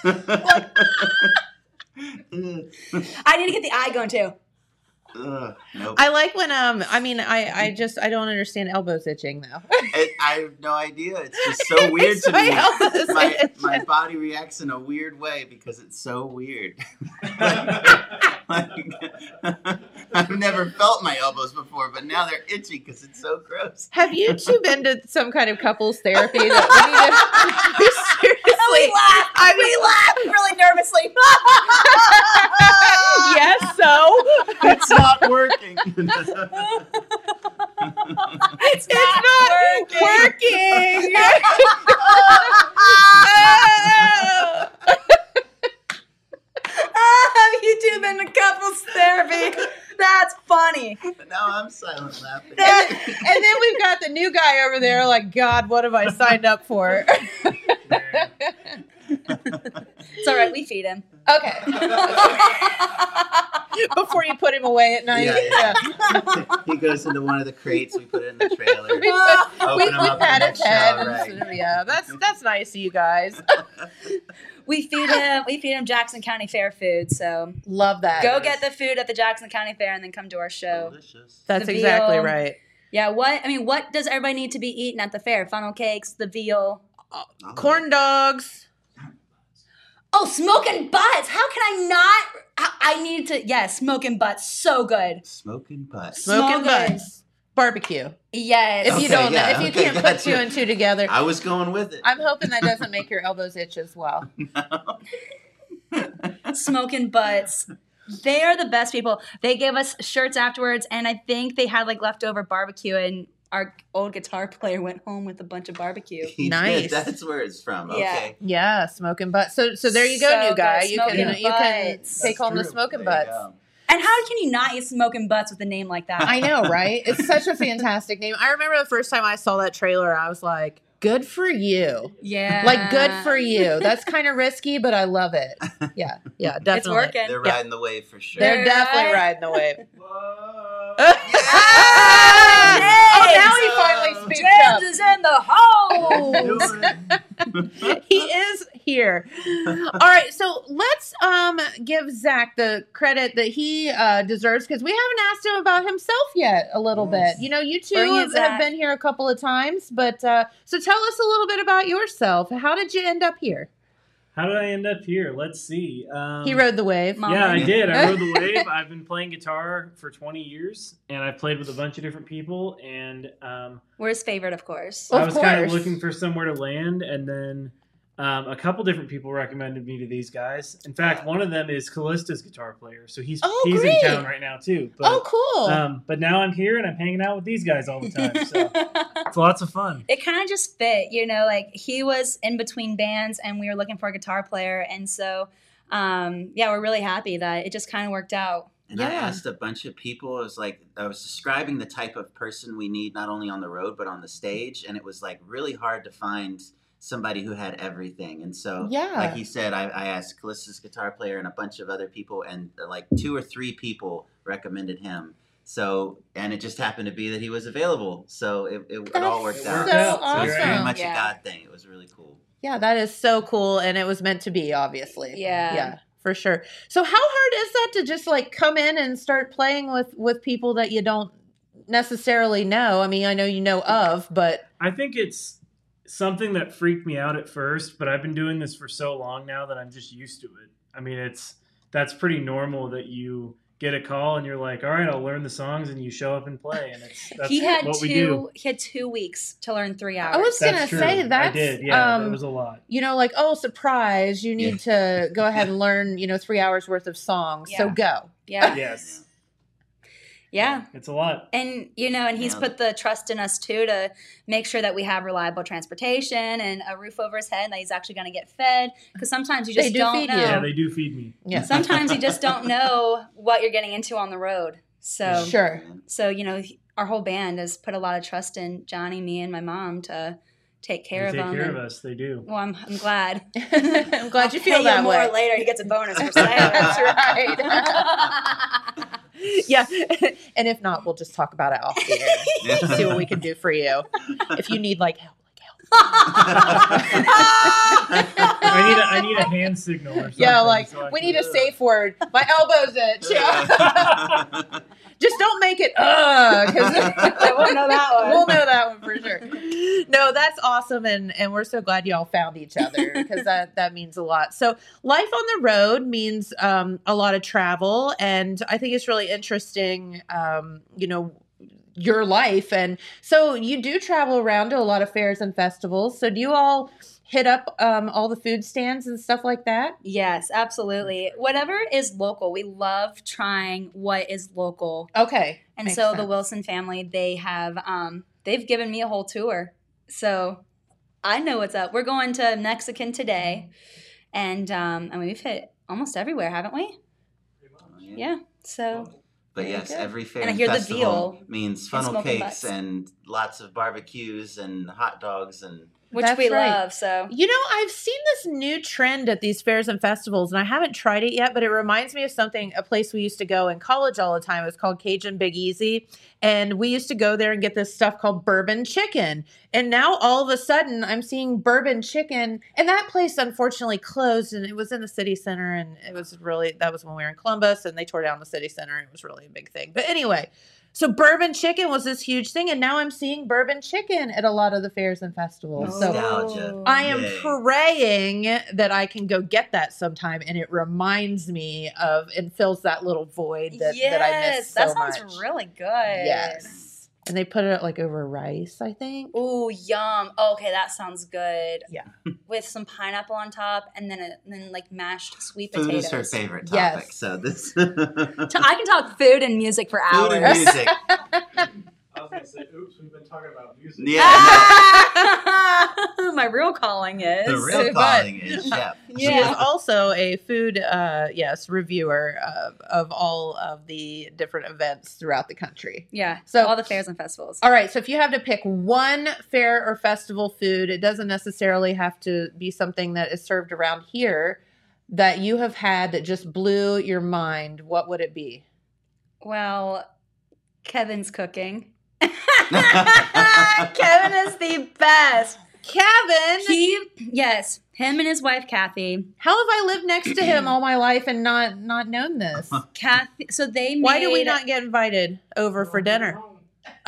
I need to get the eye going too. Ugh, nope. I like when um. I mean, I I just I don't understand elbows itching though. It, I have no idea. It's just so weird to my me. My, itch. my body reacts in a weird way because it's so weird. Like, I've never felt my elbows before, but now they're itchy because it's so gross. Have you two been to some kind of couples therapy that we need to seriously? laugh. I mean, we laugh really nervously. It's, it's not working. Ah, have you two been to couples therapy? That's funny. now I'm silent laughing. and, and then we've got the new guy over there. Like, God, what have I signed up for? It's all right. We feed him. okay. Before you put him away at night. Yeah, yeah. he goes into one of the crates. We put it in the trailer. We put, Open we him put up pat his head. shell, and- right. Yeah, that's that's nice of you guys. We feed him. We feed him Jackson County Fair food. So Love that. go get the food at the Jackson County Fair and then come to our show. Delicious. That's the exactly veal. right. Yeah. What I mean, what does everybody need to be eating at the fair? Funnel cakes, the veal. Corn dogs. Oh, smoking butts. How can I not? I, I need to. Yeah, smoking butts. So good. Smoking butts. Smoking Smoking. butts. Barbecue. Yes. If you don't know, if you okay, can't put gotcha. two and two together. I was going with it. I'm hoping that doesn't make your elbows itch as well. no. smoking butts. They are the best people. They gave us shirts afterwards, and I think they had like leftover barbecue, and our old guitar player went home with a bunch of barbecue. He did. Nice. That's where it's from. Yeah. Okay. Yeah, smoking butts. So so there you go, So new guy. You can Smoking you can butts. take home the smoking There you butts. go. And how can you not eat smoking butts with a name like that? I know, right? It's such a fantastic name. I remember the first time I saw that trailer, I was like, "Good for you." yeah, Like, good for you. That's kind of risky, but I love it. Yeah, yeah, definitely. It's working. They're Yeah. riding the wave for sure. They're They're definitely right. riding the wave. Whoa. oh, now he finally speaks up. James is in the house. he is here. All right, so let's um give Zach the credit that he uh, deserves because we haven't asked him about himself yet. A little Yes. bit, you know, you two Bring it, have, have been here a couple of times, but uh, so tell us a little bit about yourself. How did you end up here? How did I end up here? Let's see. Um, he rode the wave. Mom. Yeah, I did. I rode the wave. I've been playing guitar for 20 years, and I've played with a bunch of different people. And um, We're his favorite, of course. Of I was kind of looking for somewhere to land, and then um, a couple different people recommended me to these guys. In fact, one of them is Calista's guitar player, so he's Oh, he's great. in town right now too. But, oh, cool. Um, but now I'm here and I'm hanging out with these guys all the time, so it's lots of fun. it kind of just fit, you know, like he was in between bands and we were looking for a guitar player. And so, um, yeah, we're really happy that it just kind of worked out. And I asked a bunch of people. It was like I was describing the type of person we need, not only on the road but on the stage, and it was like really hard to find somebody who had everything. And so, Yeah. like he said, I, I asked Calista's guitar player and a bunch of other people, and uh, like two or three people recommended him. So, and it just happened to be that he was available. So it, it, it all worked so out. out. So it was very much Yeah. a God thing. It was really cool. Yeah, that is so cool, and it was meant to be, obviously. Yeah. yeah, for sure. So, how hard is that to just like come in and start playing with with people that you don't necessarily know? I mean, I know you know of, but I think it's something that freaked me out at first, but I've been doing this for so long now that I'm just used to it. I mean, it's that's pretty normal that you get a call and you're like, "All right, I'll learn the songs," and you show up and play, and it's that's he had what we do. two. He had two weeks to learn three hours. I was That's gonna true. say I that's did. Yeah, um, that was a lot. you know, like oh surprise, you need to go ahead and learn you know three hours worth of songs. So go. yeah, Yes, yeah. it's a lot. And you know, and he's Yeah. put the trust in us too to make sure that we have reliable transportation and a roof over his head, and that he's actually going to get fed. Because sometimes you They just do don't feed you. know. Yeah, they do feed me. Yeah. sometimes you just don't know what you're getting into on the road. So, Sure. so you know, our whole band has put a lot of trust in Johnny, me, and my mom to take care They of take him. care and- of us. They do. Well, I'm, I'm glad. I'm glad you I'll feel pay that him more way. later. He gets a bonus for saying That's right. yeah. And if not, we'll just talk about it off the air. Yeah. See what we can do for you. If you need like help. I need a, I need a hand signal or something. Yeah, like so we can- need a safe word. My elbow's itch. Just don't make it uh because I won't know that one. We'll know that one for sure. No, that's awesome, and and we're so glad y'all found each other because that that means a lot. So life on the road means um, a lot of travel, and I think it's really interesting. Um, you know your life and so you do travel around to a lot of fairs and festivals so do you all hit up um, all the food stands and stuff like that Yes, absolutely. Whatever is local, we love trying what is local. okay And Makes so the. Wilson family, they have um they've given me a whole tour. So I know what's up. We're going to Mexican today. And um I mean we've hit almost everywhere, haven't we? Yeah. So But yes, good. every fair And I and, hear the festival means funnel cakes butts. and lots of barbecues and hot dogs and which That's we right. love. So You know, I've seen this new trend at these fairs and festivals, and I haven't tried it yet, but it reminds me of something, a place we used to go in college all the time. It was called Cajun Big Easy. And we used to go there and get this stuff called bourbon chicken. And now all of a sudden, I'm seeing bourbon chicken. And that place unfortunately closed, and it was in the city center. And it was really, that was when we were in Columbus, and they tore down the city center. And it was really a big thing. But anyway, so bourbon chicken was this huge thing. And now I'm seeing bourbon chicken at a lot of the fairs and festivals. So I am Yay. praying that I can go get that sometime, and it reminds me of and fills that little void that, yes, that I miss so that sounds much. really good. Yes, and they put it like over rice, I think. Oh, yum. Okay, that sounds good. Yeah. With some pineapple on top and then a, and then like mashed sweet food potatoes. is her favorite Yes. topic. So this I can talk food and music for food hours. and music. I was gonna say, oops, we've been talking about music. Yeah. My real calling is. the real but- calling is chef. She is also a food, uh, yes, reviewer of, of all of the different events throughout the country. Yeah. So- So all the fairs and festivals. All right, so if you have to pick one fair or festival food, it doesn't necessarily have to be something that is served around here that you have had that just blew your mind. What would it be? Well, Kevin's cooking. Kevin is the best. Kevin, He yes, him and his wife Kathy. how have I lived next to him all my life and not not known this? Kathy. So they made. Why do we not get invited over for dinner?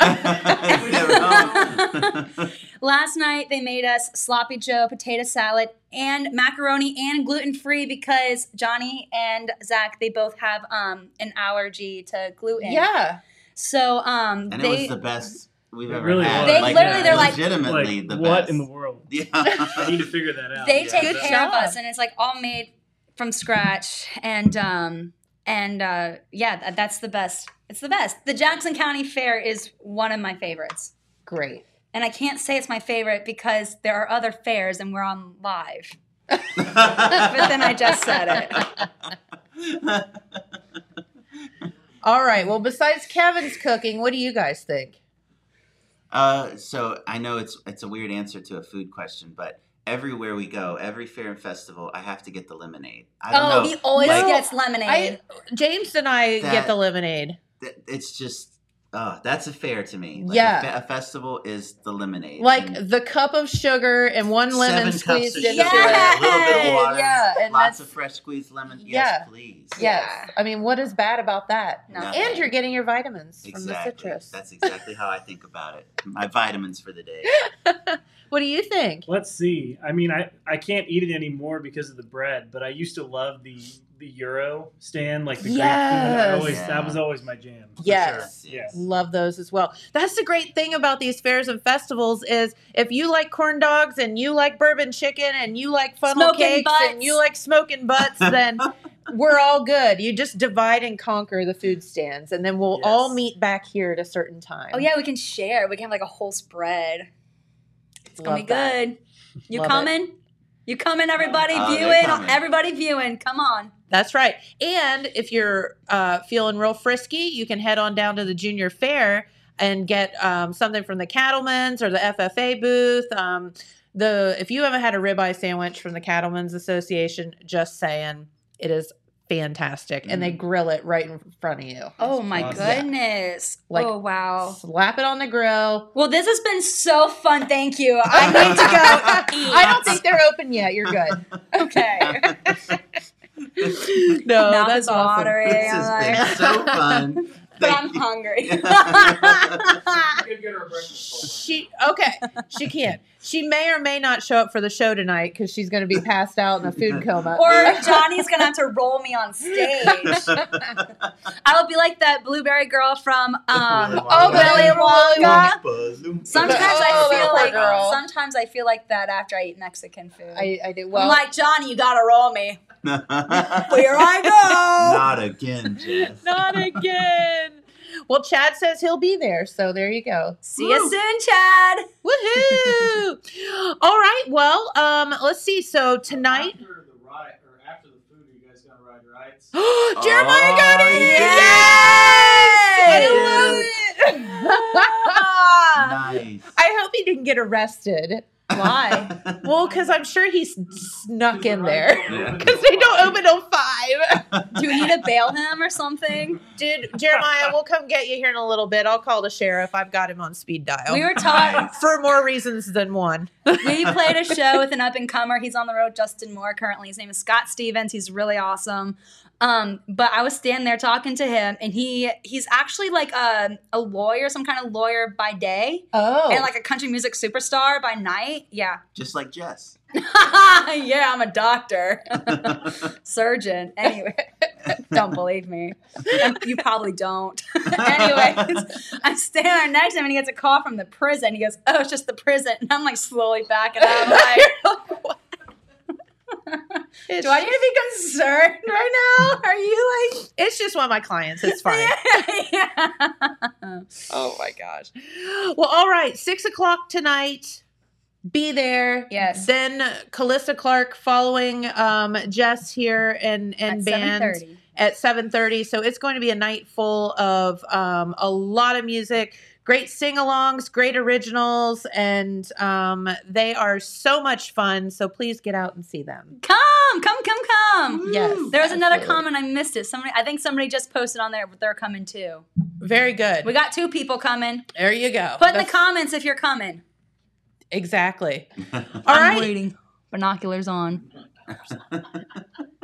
Last night they made us sloppy Joe potato salad and macaroni and gluten free because Johnny and Zach they both have um an allergy to gluten. Yeah. So um and they it was the best we've It ever really had. was. They like, literally, they're like- legitimately Like, the what best. in the world? Yeah. I need to figure that out. they Yeah. take Good care of us and it's like all made from scratch and um and uh yeah that, that's the best it's the best the jackson county fair is one of my favorites Great. and i can't say it's my favorite because there are other fairs and we're on live but then i just said it All right. Well, besides Kevin's cooking, what do you guys think? Uh, so I know it's it's a weird answer to a food question, but everywhere we go, every fair and festival, I have to get the lemonade. I don't oh know. he always Like- gets lemonade I James and I That- get the lemonade. Th- It's just Oh, that's a fair to me. Like Yeah. a, fe- a festival is the lemonade. Like And the cup of sugar and one lemon seven cups squeezed of into sugar, it. a little bit of water, Yeah, and lots that's of fresh squeezed lemon. Yeah. Yes, please. yes. Yeah. I mean, what is bad about that? No. Nothing. And you're getting your vitamins from the citrus. That's exactly how I think about it. My vitamins for the day. what do you think? Let's see. I mean, I, I can't eat it anymore because of the bread, but I used to love the the Euro stand, like the Greek food. Yes. always Yeah. that was always my jam. Yes. sure. Yes. Love those as well. That's the great thing about these fairs and festivals is if you like corn dogs and you like bourbon chicken and you like funnel Smoking cakes and butts. you like smoking butts, then we're all good. You just divide and conquer the food stands, and then we'll Yes. all meet back here at a certain time. Oh yeah, we can share. We can have like a whole spread. It's gonna Love be that. good. You Love it. Coming? You coming, everybody Oh, they're viewing? coming. Everybody viewing. Come on. That's right. And if you're uh, feeling real frisky, you can head on down to the junior fair and get um, something from the Cattlemen's or the FFA booth. Um, the if you haven't had a ribeye sandwich from the Cattlemen's Association, just saying, it is fantastic, and they mm. grill it right in front of you. Oh my awesome. goodness. Like- oh wow. Slap it on the grill. Well, this has been so fun. Thank you. I need to go eat. I don't think they're open yet. You're good. Okay. No, Mouth that's is awesome. watering. This I'm has like- been so fun. but I'm hungry. You could get her a breakfast bowl. She okay. She can't. She may or may not show up for the show tonight because she's going to be passed out in a food coma. or Johnny's gonna have to roll me on stage. I will be like that blueberry girl from um, Oh, Willy Wonka. Sometimes Oh, I feel like girl. sometimes I feel like that after I eat Mexican food. I, I did I'm well. like Johnny, you gotta roll me. Not Here I go. Not again, Jess. not again. Well, Chad says he'll be there, so there you go. See you soon, Chad. Woohoo! All right. Well, um, let's see. So tonight, After the ride, or after the food, are you guys gonna ride rides? Jeremiah got Oh, it. Yay! I love it. Nice. I hope he didn't get arrested. Why? Well, because I'm sure he snuck in there. rides don't open Because until they don't open till five. Do we need to bail him or something? Dude, Jeremiah, we'll come get you here in a little bit. I'll call the sheriff. I've got him on speed dial. We were taught for more reasons than one. we played a show with an up and comer. He's on the road, Justin Moore currently. His name is Scott Stevens. He's really awesome. Um, but I was standing there talking to him, and he he's actually like a, a lawyer, some kind of lawyer by day, Oh. and like a country music superstar by night. Yeah, Just like Jess. yeah, I'm a doctor, surgeon. Anyway, don't believe me. You probably don't. Anyways, I'm standing there next to him, and he gets a call from the prison. He goes, "Oh, it's just the prison," and I'm like slowly backing up. I'm like. Do I need to be concerned right now? Are you like? It's just one of my clients. It's fine. yeah. Oh my gosh. Well, all right. Six o'clock tonight. Be there. Yes. Then Calista Clark following um, Jess here and and At band 7:30. at seven thirty. So it's going to be a night full of um, a lot of music, great sing-alongs, great originals, and um, they are so much fun. So please get out and see them. Come, come, come, come. Yes, There was another comment I missed it. Somebody, I think somebody just posted on there, but they're coming too. Very good. We got two people coming. there you go. Put in the That's- comments if you're coming. exactly. All I'm right. waiting. Binoculars on.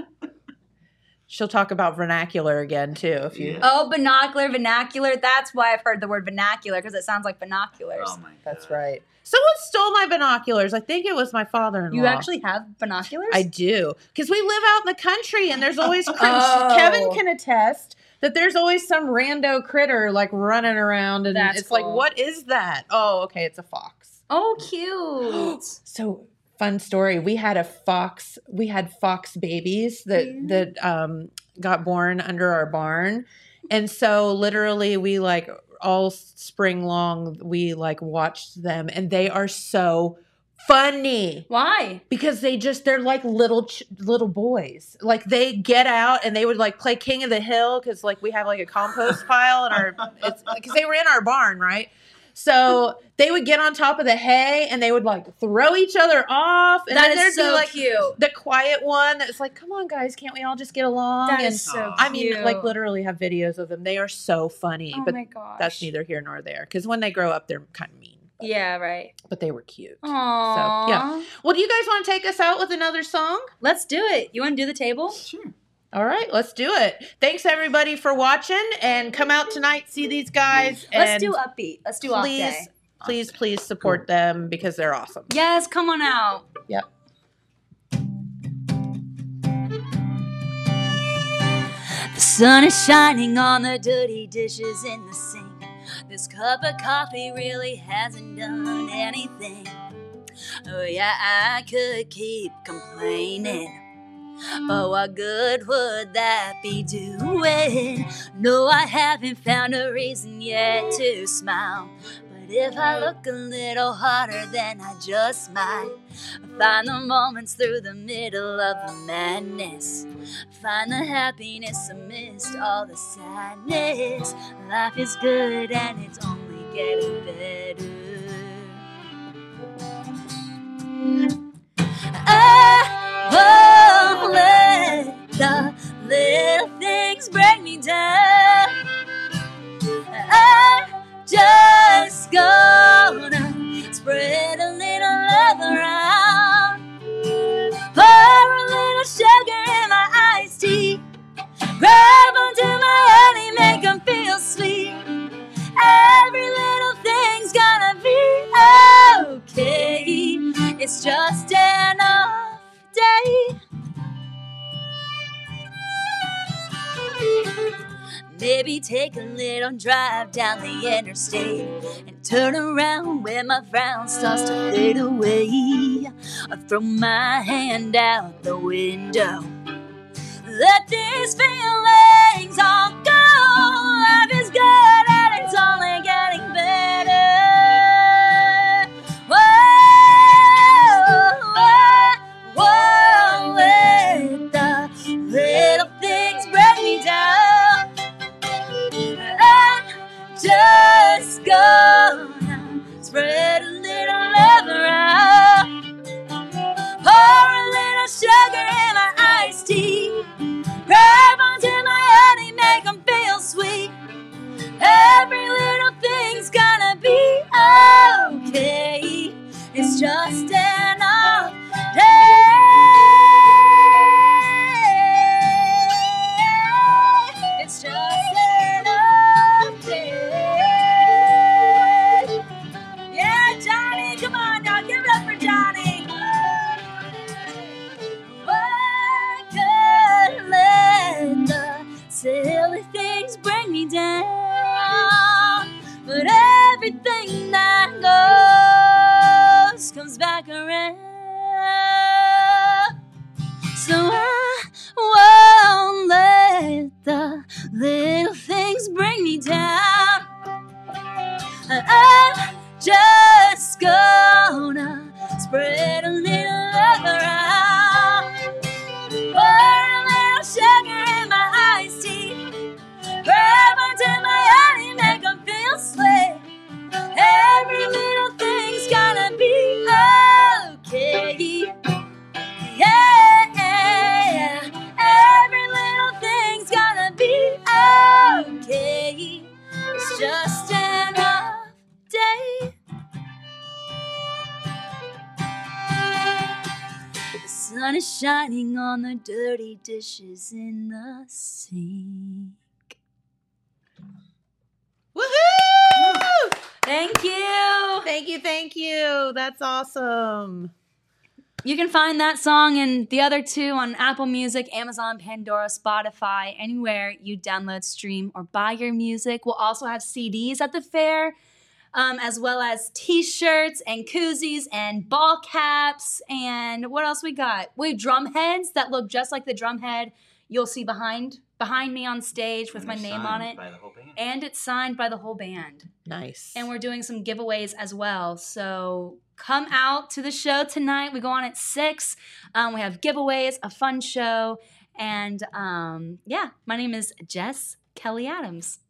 She'll talk about vernacular again too. If you. Yeah. Oh, binocular, vernacular. That's why I've heard the word vernacular because it sounds like binoculars. Oh my god. That's right. Someone stole my binoculars. I think it was my father-in-law. you actually have binoculars? I do because we live out in the country, and there's always Oh. Kevin can attest that there's always some rando critter like running around, and That's it's like, what is that? Oh, okay, it's a fox. oh, cute. So fun story. We had a fox. We had fox babies that Yeah. that um, got born under our barn, and so literally we like all spring long we like watched them, and they are so funny Why? because they just they're like little ch- little boys like they get out and they would like play king of the hill because like we have like a compost pile in our it's because they were in our barn right So they would get on top of the hay and they would like throw each other off. And That then there'd is so be like cute. the quiet one that's like, come on, guys, can't we all just get along? That and is so I mean, like literally have videos of them. They are so funny, Oh but my gosh. that's neither here nor there. Because when they grow up, they're kind of mean, Yeah, right. but they were cute. Aww. yeah. Well, do you guys want to take us out with another song? Let's do it. You want to do the table? Sure. All right, let's do it. Thanks everybody for watching, and come out tonight, see these guys. Let's and do upbeat. Let's do off please, day. please, please support them because they're awesome. Yes, come on out. Yep. The sun is shining on the dirty dishes in the sink. This cup of coffee really hasn't done anything. Oh, yeah, I could keep complaining. But what good would that be doing? No, I haven't found a reason yet to smile. But if I look a little harder, then I just might find the moments through the middle of the madness. Find the happiness amidst all the sadness. Life is good and it's only getting better. The little things break me down. Maybe take a little drive down the interstate and turn around when my frown starts to fade away. I throw my hand out the window. Let these feelings all go. Life is good sugar in my iced tea. Grab onto my honey, make 'em feel sweet. Every little thing's gonna be okay. It's just an off dishes in the sink. Woohoo! Thank you. Thank you, thank you. That's awesome. You can find that song and the other two on Apple Music, Amazon, Pandora, Spotify, anywhere you download, stream, or buy your music. We'll also have CDs at the fair, um, as well as T-shirts and koozies and ball caps. And what else we got? We have drum heads that look just like the drum head you'll see behind behind me on stage with And my name on it, by the whole band. and it's signed by the whole band. Nice. And we're doing some giveaways as well. So come out to the show tonight. We go on at six. Um, we have giveaways, a fun show. And um, yeah, my name is Jess Kelly Adams.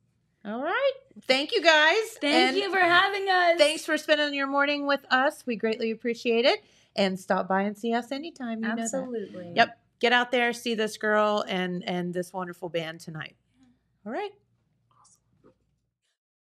All right. thank you guys. Thank And you for having us. Thanks for spending your morning with us. We greatly appreciate it. And stop by and see us anytime. You know. Absolutely. Yep. Get out there, see this girl and and this wonderful band tonight. All right.